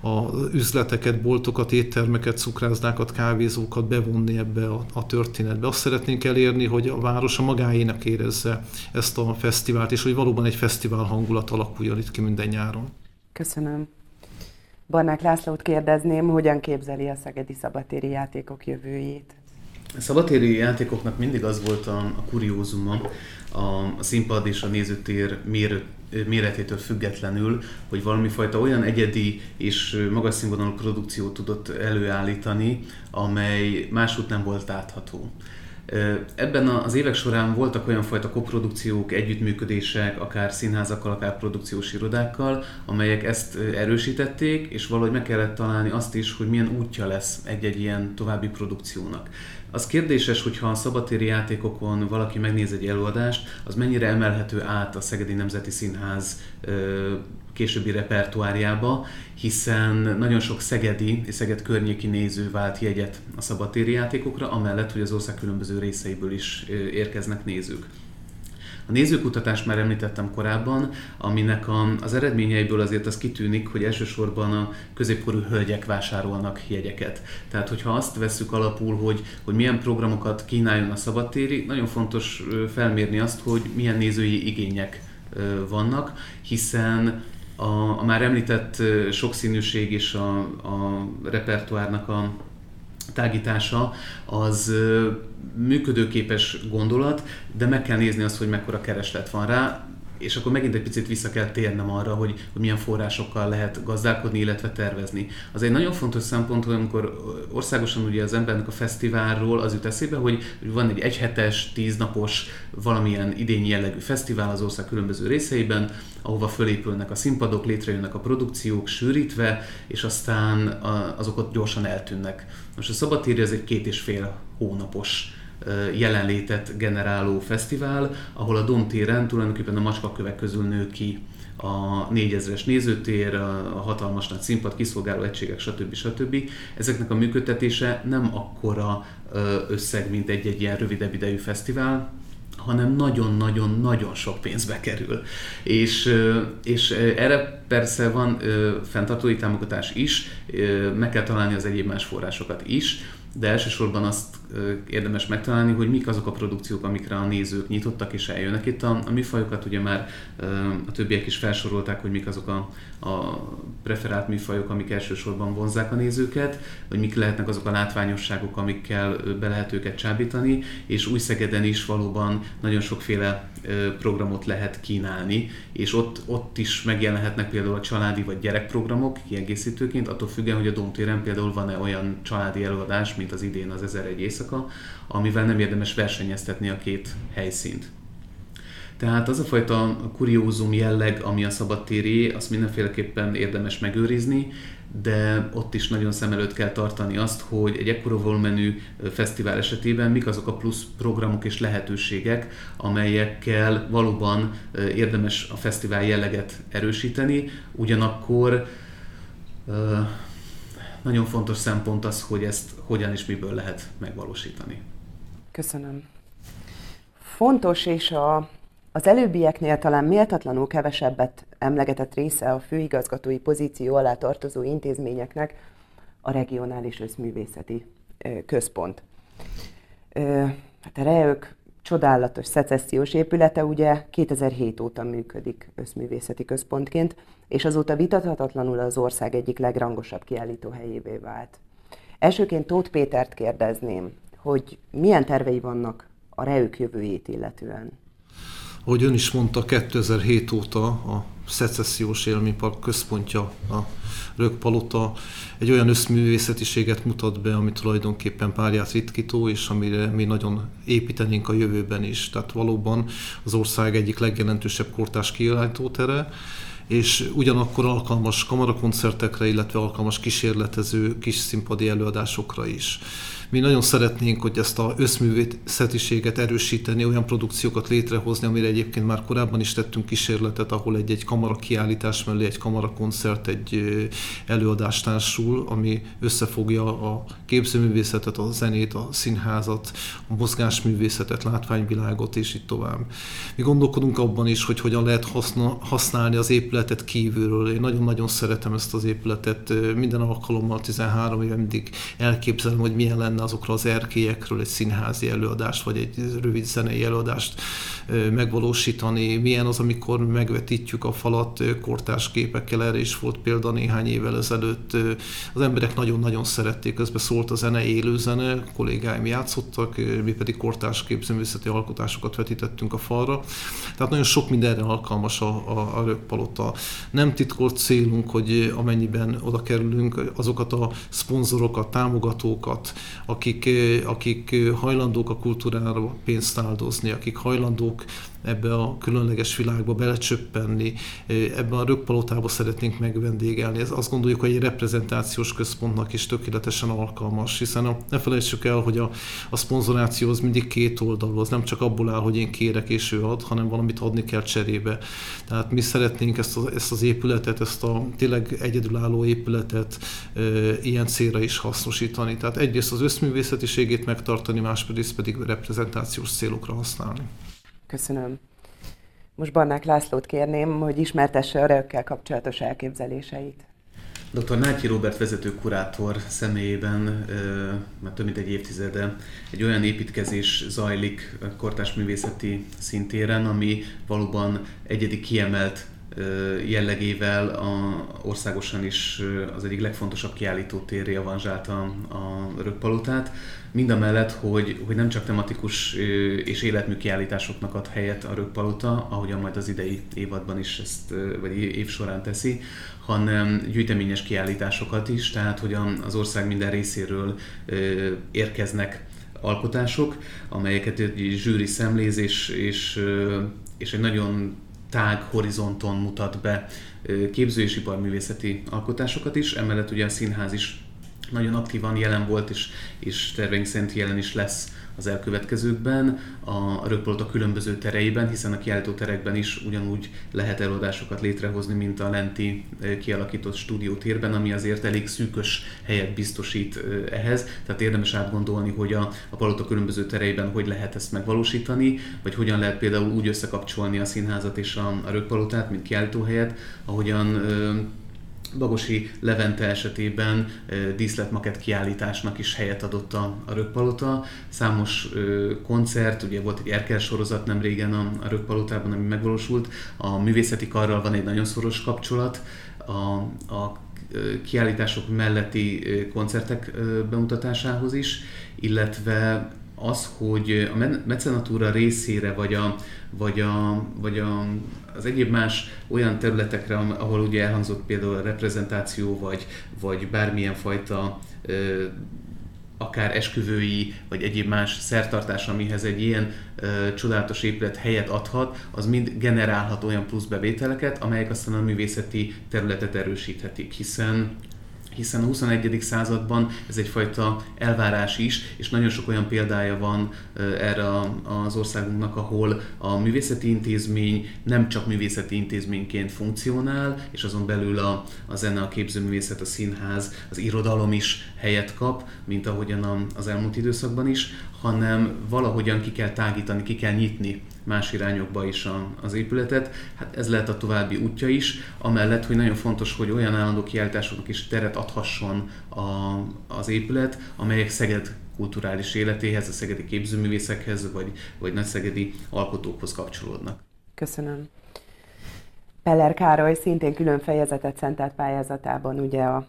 a üzleteket, boltokat, éttermeket, cukrászdákat, kávézókat bevonni ebbe a, a történetbe. Azt szeretnénk elérni, hogy a város a magáénak érezze ezt a fesztivált, és hogy valóban egy fesztivál hangulat alakuljon itt ki minden nyáron. Köszönöm. Barnák Lászlót kérdezném, hogyan képzeli a szegedi szabadtéri játékok jövőjét? A szabadtéri játékoknak mindig az volt a, a kuriózuma, a, a színpad és a nézőtér mér, méretétől függetlenül, hogy valami fajta olyan egyedi és magas színvonalú produkciót tudott előállítani, amely máshogy nem volt látható. Ebben az évek során voltak olyan fajta koprodukciók, együttműködések, akár színházakkal, akár produkciós irodákkal, amelyek ezt erősítették, és valahogy meg kellett találni azt is, hogy milyen útja lesz egy-egy ilyen további produkciónak. Az kérdéses, hogyha a szabadtéri játékokon valaki megnéz egy előadást, az mennyire emelhető át a Szegedi Nemzeti Színház későbbi repertoárjába, hiszen nagyon sok szegedi és Szeged környéki néző vált jegyet a szabadtéri játékokra, amellett, hogy az ország különböző részeiből is érkeznek nézők. A nézőkutatást már említettem korábban, aminek a, az eredményeiből azért az kitűnik, hogy elsősorban a középkorú hölgyek vásárolnak jegyeket. Tehát, hogyha azt vesszük alapul, hogy, hogy milyen programokat kínáljon a szabadtéri, nagyon fontos felmérni azt, hogy milyen nézői igények vannak, hiszen a, a már említett sokszínűség és a, a repertoárnak a tágítása az működőképes gondolat, de meg kell nézni azt, hogy mekkora kereslet van rá és akkor megint egy picit vissza kell térnem arra, hogy, hogy milyen forrásokkal lehet gazdálkodni, illetve tervezni. Az egy nagyon fontos szempont, hogy amikor országosan ugye az embernek a fesztiválról az jut eszébe, hogy, hogy van egy egyhetes, tíznapos valamilyen idényi jellegű fesztivál az ország különböző részeiben, ahova fölépülnek a színpadok, létrejönnek a produkciók sűrítve, és aztán azok ott gyorsan eltűnnek. Most a szabadtéri ez egy két és fél hónapos jelenlétet generáló fesztivál, ahol a Domtéren tulajdonképpen a macskakövek közül nő ki a 4000-es nézőtér, a hatalmas nagy színpad, kiszolgáló egységek, stb. stb. Ezeknek a működtetése nem akkora összeg, mint egy-egy ilyen rövidebb idejű fesztivál, hanem nagyon-nagyon-nagyon sok pénzbe kerül. És, és erre persze van fenntartói támogatás is, meg kell találni az egyéb más forrásokat is, de elsősorban azt érdemes megtalálni, hogy mik azok a produkciók, amikre a nézők nyitottak és eljönnek. Itt a, a műfajokat ugye már a többiek is felsorolták, hogy mik azok a, a preferált műfajok, amik elsősorban vonzák a nézőket, vagy mik lehetnek azok a látványosságok, amikkel be lehet őket csábítani, és új Szegeden is valóban nagyon sokféle programot lehet kínálni, és ott, ott is megjelenhetnek például a családi vagy gyerekprogramok kiegészítőként, attól függően, hogy a Domtéren például van-e olyan családi előadás, mint az idén az 1001 éjszaka, amivel nem érdemes versenyeztetni a két helyszínt. Tehát az a fajta kuriózum jelleg, ami a szabadtéri, azt mindenféleképpen érdemes megőrizni, de ott is nagyon szem előtt kell tartani azt, hogy egy ekkora volumenű fesztivál esetében mik azok a plusz programok és lehetőségek, amelyekkel valóban érdemes a fesztivál jelleget erősíteni, ugyanakkor nagyon fontos szempont az, hogy ezt hogyan és miből lehet megvalósítani. Köszönöm. Fontos és a, az előbbieknél talán méltatlanul kevesebbet emlegetett része a főigazgatói pozíció alá tartozó intézményeknek a regionális összművészeti központ. Hát a REÖK csodálatos szecessziós épülete ugye 2007 óta működik összművészeti központként, és azóta vitathatatlanul az ország egyik legrangosabb kiállító helyévé vált. Elsőként Tóth Pétert kérdezném, hogy milyen tervei vannak a reők jövőjét illetően. Ahogy ön is mondta, 2007 óta a szecessziós élménypark központja a Rökpalota egy olyan összművészetiséget mutat be, ami tulajdonképpen párját ritkító, és amire mi nagyon építenénk a jövőben is. Tehát valóban az ország egyik legjelentősebb kortás kiállítótere, és ugyanakkor alkalmas kamarakoncertekre, illetve alkalmas kísérletező kis színpadi előadásokra is. Mi nagyon szeretnénk, hogy ezt a összművészetiséget erősíteni, olyan produkciókat létrehozni, amire egyébként már korábban is tettünk kísérletet, ahol egy-egy kamara kiállítás mellé egy kamara koncert, egy előadás társul, ami összefogja a képzőművészetet, a zenét, a színházat, a mozgásművészetet, látványvilágot, és így tovább. Mi gondolkodunk abban is, hogy hogyan lehet használni az épületet kívülről. Én nagyon-nagyon szeretem ezt az épületet. Minden alkalommal 13 éve mindig elképzelem, hogy milyen lenne azokról az erkélyekről egy színházi előadást, vagy egy rövid zenei előadást megvalósítani, milyen az, amikor megvetítjük a falat kortárs képekkel, erre is volt példa néhány évvel ezelőtt. Az emberek nagyon-nagyon szerették, közben szólt a zene, élő zene, kollégáim játszottak, mi pedig kortárs képzőművészeti alkotásokat vetítettünk a falra. Tehát nagyon sok mindenre alkalmas a, a, a rögpalota. Nem titkolt célunk, hogy amennyiben oda kerülünk, azokat a szponzorokat, támogatókat, akik, akik hajlandók a kultúrára pénzt áldozni, akik hajlandók ebbe a különleges világba belecsöppenni, ebben a rögpalotába szeretnénk megvendégelni. Ez azt gondoljuk, hogy egy reprezentációs központnak is tökéletesen alkalmas, hiszen a, ne felejtsük el, hogy a, a szponzoráció az mindig két oldalú, az nem csak abból áll, hogy én kérek és ő ad, hanem valamit adni kell cserébe. Tehát mi szeretnénk ezt, a, ezt az épületet, ezt a tényleg egyedülálló épületet e, ilyen célra is hasznosítani. Tehát egyrészt az összművészetiségét megtartani, másrészt pedig reprezentációs célokra használni. Köszönöm. Most Barnák Lászlót kérném, hogy ismertesse a rökkel kapcsolatos elképzeléseit. Dr. Nátyi Robert vezető kurátor személyében már több mint egy évtizede egy olyan építkezés zajlik kortás művészeti szintéren, ami valóban egyedi kiemelt jellegével a, országosan is az egyik legfontosabb kiállító téré avanzsálta a Rökpalotát. Mind a mellett, hogy, hogy nem csak tematikus és életmű kiállításoknak ad helyet a Rökpalota, ahogyan majd az idei évadban is ezt, vagy év során teszi, hanem gyűjteményes kiállításokat is, tehát hogy az ország minden részéről érkeznek alkotások, amelyeket egy zsűri szemléz, és, és, és egy nagyon tág horizonton mutat be képző- és iparművészeti alkotásokat is, emellett ugye a színház is nagyon aktívan jelen volt, és, és terveink szerint jelen is lesz az elkövetkezőkben a rögpolota különböző tereiben, hiszen a kiállító terekben is ugyanúgy lehet előadásokat létrehozni, mint a lenti eh, kialakított stúdiótérben, ami azért elég szűkös helyet biztosít eh, ehhez, tehát érdemes átgondolni, hogy a, a palota különböző tereiben hogy lehet ezt megvalósítani, vagy hogyan lehet például úgy összekapcsolni a színházat és a, a rögpalotát, mint kiállítóhelyet, ahogyan eh, Bagosi Levente esetében díszletmaket kiállításnak is helyet adott a, a Rökpalota. Számos koncert, ugye volt egy Erkel sorozat nem régen a, a Rökpalotában, ami megvalósult. A művészeti karral van egy nagyon szoros kapcsolat. A, a kiállítások melletti koncertek bemutatásához is, illetve az, hogy a mecenatúra részére, vagy, a, vagy, a, vagy a, az egyéb más olyan területekre, ahol ugye elhangzott például a reprezentáció, vagy, vagy bármilyen fajta ö, akár esküvői, vagy egyéb más szertartás, amihez egy ilyen ö, csodálatos épület helyet adhat, az mind generálhat olyan plusz bevételeket, amelyek aztán a művészeti területet erősíthetik, hiszen hiszen a 21. században ez egyfajta elvárás is, és nagyon sok olyan példája van erre az országunknak, ahol a művészeti intézmény nem csak művészeti intézményként funkcionál, és azon belül a, a zene, a képzőművészet, a színház, az irodalom is helyet kap, mint ahogyan az elmúlt időszakban is, hanem valahogyan ki kell tágítani, ki kell nyitni más irányokba is a, az épületet. Hát ez lehet a további útja is, amellett, hogy nagyon fontos, hogy olyan állandó kiállításoknak is teret adhasson a, az épület, amelyek Szeged kulturális életéhez, a szegedi képzőművészekhez, vagy, vagy nagyszegedi alkotókhoz kapcsolódnak. Köszönöm. Peller Károly szintén külön fejezetet szentelt pályázatában ugye a,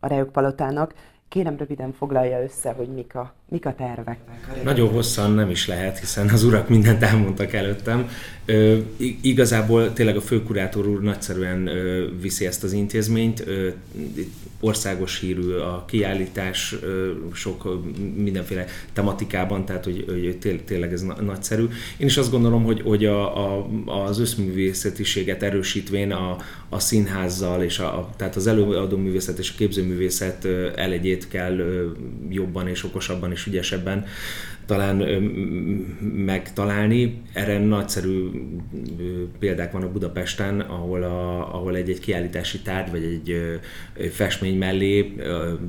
a Rejuk Palotának. Kérem röviden foglalja össze, hogy mik a, mik a tervek. Nagyon hosszan nem is lehet, hiszen az urak mindent elmondtak előttem. Ö, igazából tényleg a főkurátor úr nagyszerűen ö, viszi ezt az intézményt. Ö, országos hírű a kiállítás, sok mindenféle tematikában, tehát hogy, hogy tényleg ez nagyszerű. Én is azt gondolom, hogy, hogy a, a, az összművészetiséget erősítvén a, a színházzal, és a, tehát az előadó művészet és a képzőművészet elegyét kell jobban és okosabban és ügyesebben talán megtalálni. Erre nagyszerű példák vannak Budapesten, ahol, a, ahol egy-egy kiállítási tárgy, vagy egy festmény mellé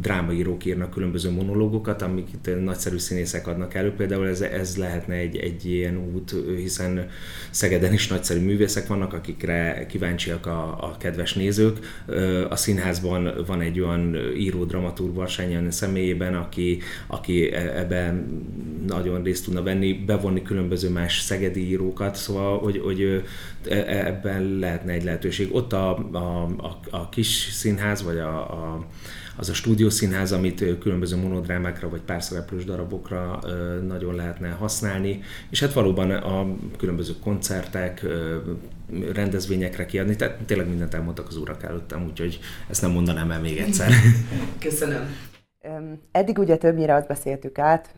drámaírók írnak különböző monológokat, amiket nagyszerű színészek adnak elő. Például ez, ez lehetne egy, egy ilyen út, hiszen Szegeden is nagyszerű művészek vannak, akikre kíváncsiak a, a kedves nézők. A színházban van egy olyan író dramaturg Varsányi személyében, aki, aki e, ebben nagyon részt tudna venni, bevonni különböző más szegedi írókat, szóval hogy, hogy e, ebben lehetne egy lehetőség. Ott a, a, a, a kis színház, vagy a, a az a stúdiószínház, amit különböző monodrámákra vagy párszereplős darabokra nagyon lehetne használni, és hát valóban a különböző koncertek, rendezvényekre kiadni, tehát tényleg mindent elmondtak az urak előttem, úgyhogy ezt nem mondanám el még egyszer. Köszönöm. Eddig ugye többnyire azt beszéltük át,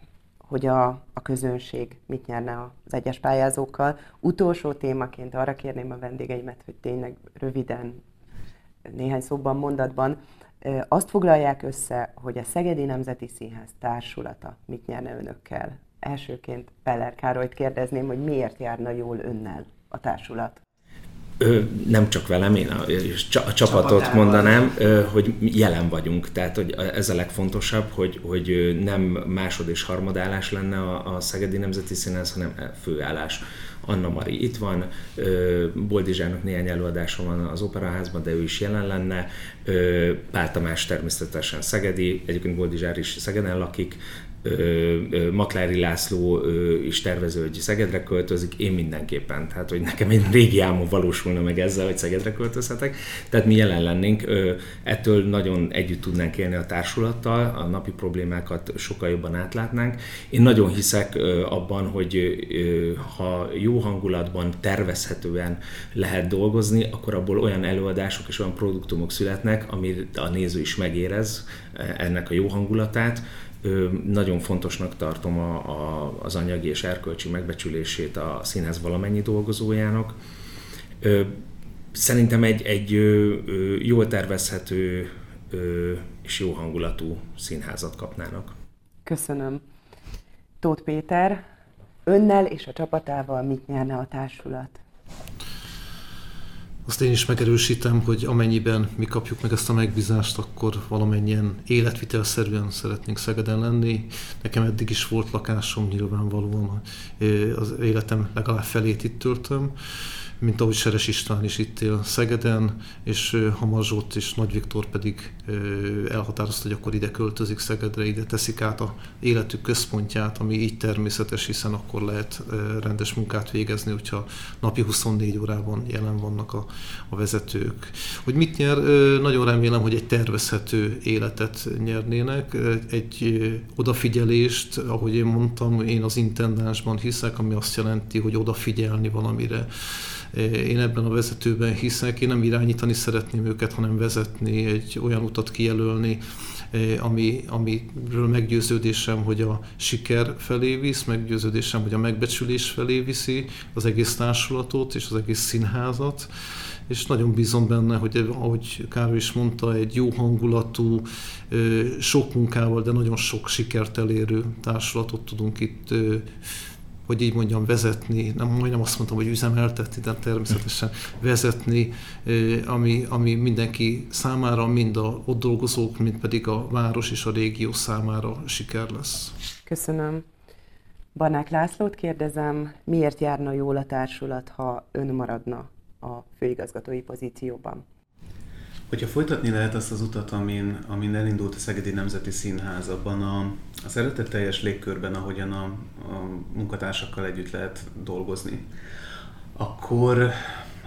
hogy a, a közönség mit nyerne az egyes pályázókkal. Utolsó témaként arra kérném a vendégeimet, hogy tényleg röviden, néhány szóban, mondatban azt foglalják össze, hogy a Szegedi Nemzeti Színház társulata mit nyerne önökkel. Elsőként Peller Károlyt kérdezném, hogy miért járna jól önnel a társulat? Nem csak velem, én a, a csapatot mondanám, hogy jelen vagyunk. Tehát hogy ez a legfontosabb, hogy, hogy nem másod és harmadállás lenne a, a Szegedi Nemzeti Színház, hanem főállás. Anna Mari itt van, Boldizsának néhány előadása van az Operaházban, de ő is jelen lenne, Pál Tamás természetesen Szegedi, egyébként Boldizsár is Szegeden lakik, Maklári László is tervező, hogy Szegedre költözik, én mindenképpen. Tehát, hogy nekem egy régi álmom valósulna meg ezzel, hogy Szegedre költözhetek. Tehát mi jelen lennénk, ettől nagyon együtt tudnánk élni a társulattal, a napi problémákat sokkal jobban átlátnánk. Én nagyon hiszek abban, hogy ha jó hangulatban, tervezhetően lehet dolgozni, akkor abból olyan előadások és olyan produktumok születnek, amit a néző is megérez ennek a jó hangulatát, nagyon fontosnak tartom a, a, az anyagi és erkölcsi megbecsülését a színház valamennyi dolgozójának. Szerintem egy, egy jól tervezhető és jó hangulatú színházat kapnának. Köszönöm. Tóth Péter, önnel és a csapatával mit nyerne a társulat? Azt én is megerősítem, hogy amennyiben mi kapjuk meg ezt a megbízást, akkor valamennyien életvitelszerűen szeretnénk Szegeden lenni. Nekem eddig is volt lakásom, nyilvánvalóan az életem legalább felét itt töltöm mint ahogy Seres István is itt él Szegeden, és Hamar Zsolt és Nagy Viktor pedig elhatározta, hogy akkor ide költözik Szegedre, ide teszik át a életük központját, ami így természetes, hiszen akkor lehet rendes munkát végezni, hogyha napi 24 órában jelen vannak a, a vezetők. Hogy mit nyer? Nagyon remélem, hogy egy tervezhető életet nyernének, egy odafigyelést, ahogy én mondtam, én az intendánsban hiszek, ami azt jelenti, hogy odafigyelni valamire, én ebben a vezetőben hiszek, én nem irányítani szeretném őket, hanem vezetni, egy olyan utat kijelölni, ami, amiről meggyőződésem, hogy a siker felé visz, meggyőződésem, hogy a megbecsülés felé viszi az egész társulatot és az egész színházat, és nagyon bízom benne, hogy ahogy Károly is mondta, egy jó hangulatú, sok munkával, de nagyon sok sikert elérő társulatot tudunk itt hogy így mondjam, vezetni, nem majdnem azt mondtam, hogy üzemeltetni, de természetesen vezetni, ami, ami mindenki számára, mind a ott dolgozók, mind pedig a város és a régió számára siker lesz. Köszönöm. Barnák Lászlót kérdezem, miért járna jól a társulat, ha ön maradna a főigazgatói pozícióban? Hogyha folytatni lehet azt az utat, amin, amin elindult a Szegedi Nemzeti Színház, abban a, a szeretetteljes légkörben, ahogyan a, a munkatársakkal együtt lehet dolgozni, akkor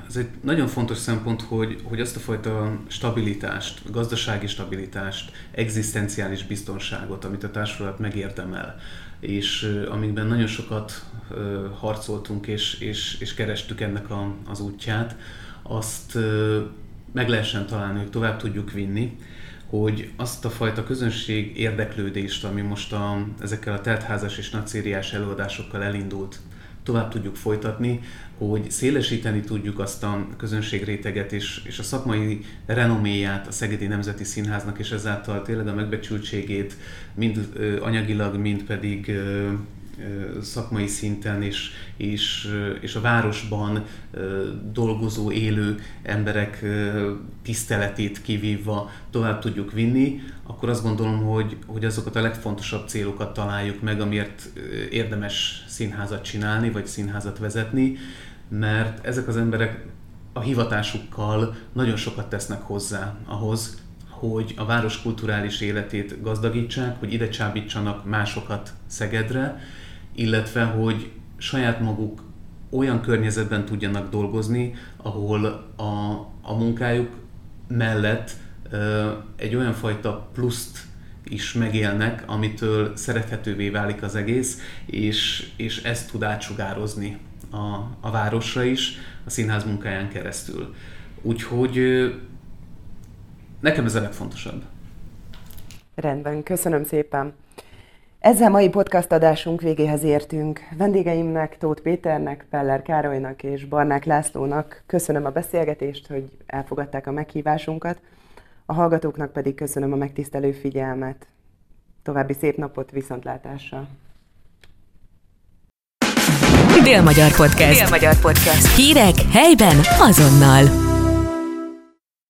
ez egy nagyon fontos szempont, hogy, hogy azt a fajta stabilitást, gazdasági stabilitást, egzisztenciális biztonságot, amit a társulat megérdemel, és amikben nagyon sokat harcoltunk és, és, és kerestük ennek a, az útját, azt meg lehessen találni, hogy tovább tudjuk vinni, hogy azt a fajta közönség érdeklődést, ami most a, ezekkel a teltházas és nagyszériás előadásokkal elindult, tovább tudjuk folytatni, hogy szélesíteni tudjuk azt a közönségréteget és, és a szakmai renoméját a Szegedi Nemzeti Színháznak, és ezáltal tényleg a megbecsültségét mind anyagilag, mind pedig szakmai szinten és, és, és a városban dolgozó, élő emberek tiszteletét kivívva tovább tudjuk vinni, akkor azt gondolom, hogy, hogy azokat a legfontosabb célokat találjuk meg, amiért érdemes színházat csinálni, vagy színházat vezetni, mert ezek az emberek a hivatásukkal nagyon sokat tesznek hozzá ahhoz, hogy a város kulturális életét gazdagítsák, hogy ide csábítsanak másokat Szegedre, illetve hogy saját maguk olyan környezetben tudjanak dolgozni, ahol a, a munkájuk mellett ö, egy olyan fajta pluszt is megélnek, amitől szerethetővé válik az egész, és, és ezt tud átsugározni a, a városra is, a színház munkáján keresztül. Úgyhogy nekem ez a legfontosabb. Rendben, köszönöm szépen. Ezzel mai podcast adásunk végéhez értünk. Vendégeimnek, Tóth Péternek, Peller Károlynak és Barnák Lászlónak köszönöm a beszélgetést, hogy elfogadták a meghívásunkat. A hallgatóknak pedig köszönöm a megtisztelő figyelmet. További szép napot, viszontlátásra! Dél-Magyar Podcast. Dél-Magyar Podcast. Hírek helyben azonnal.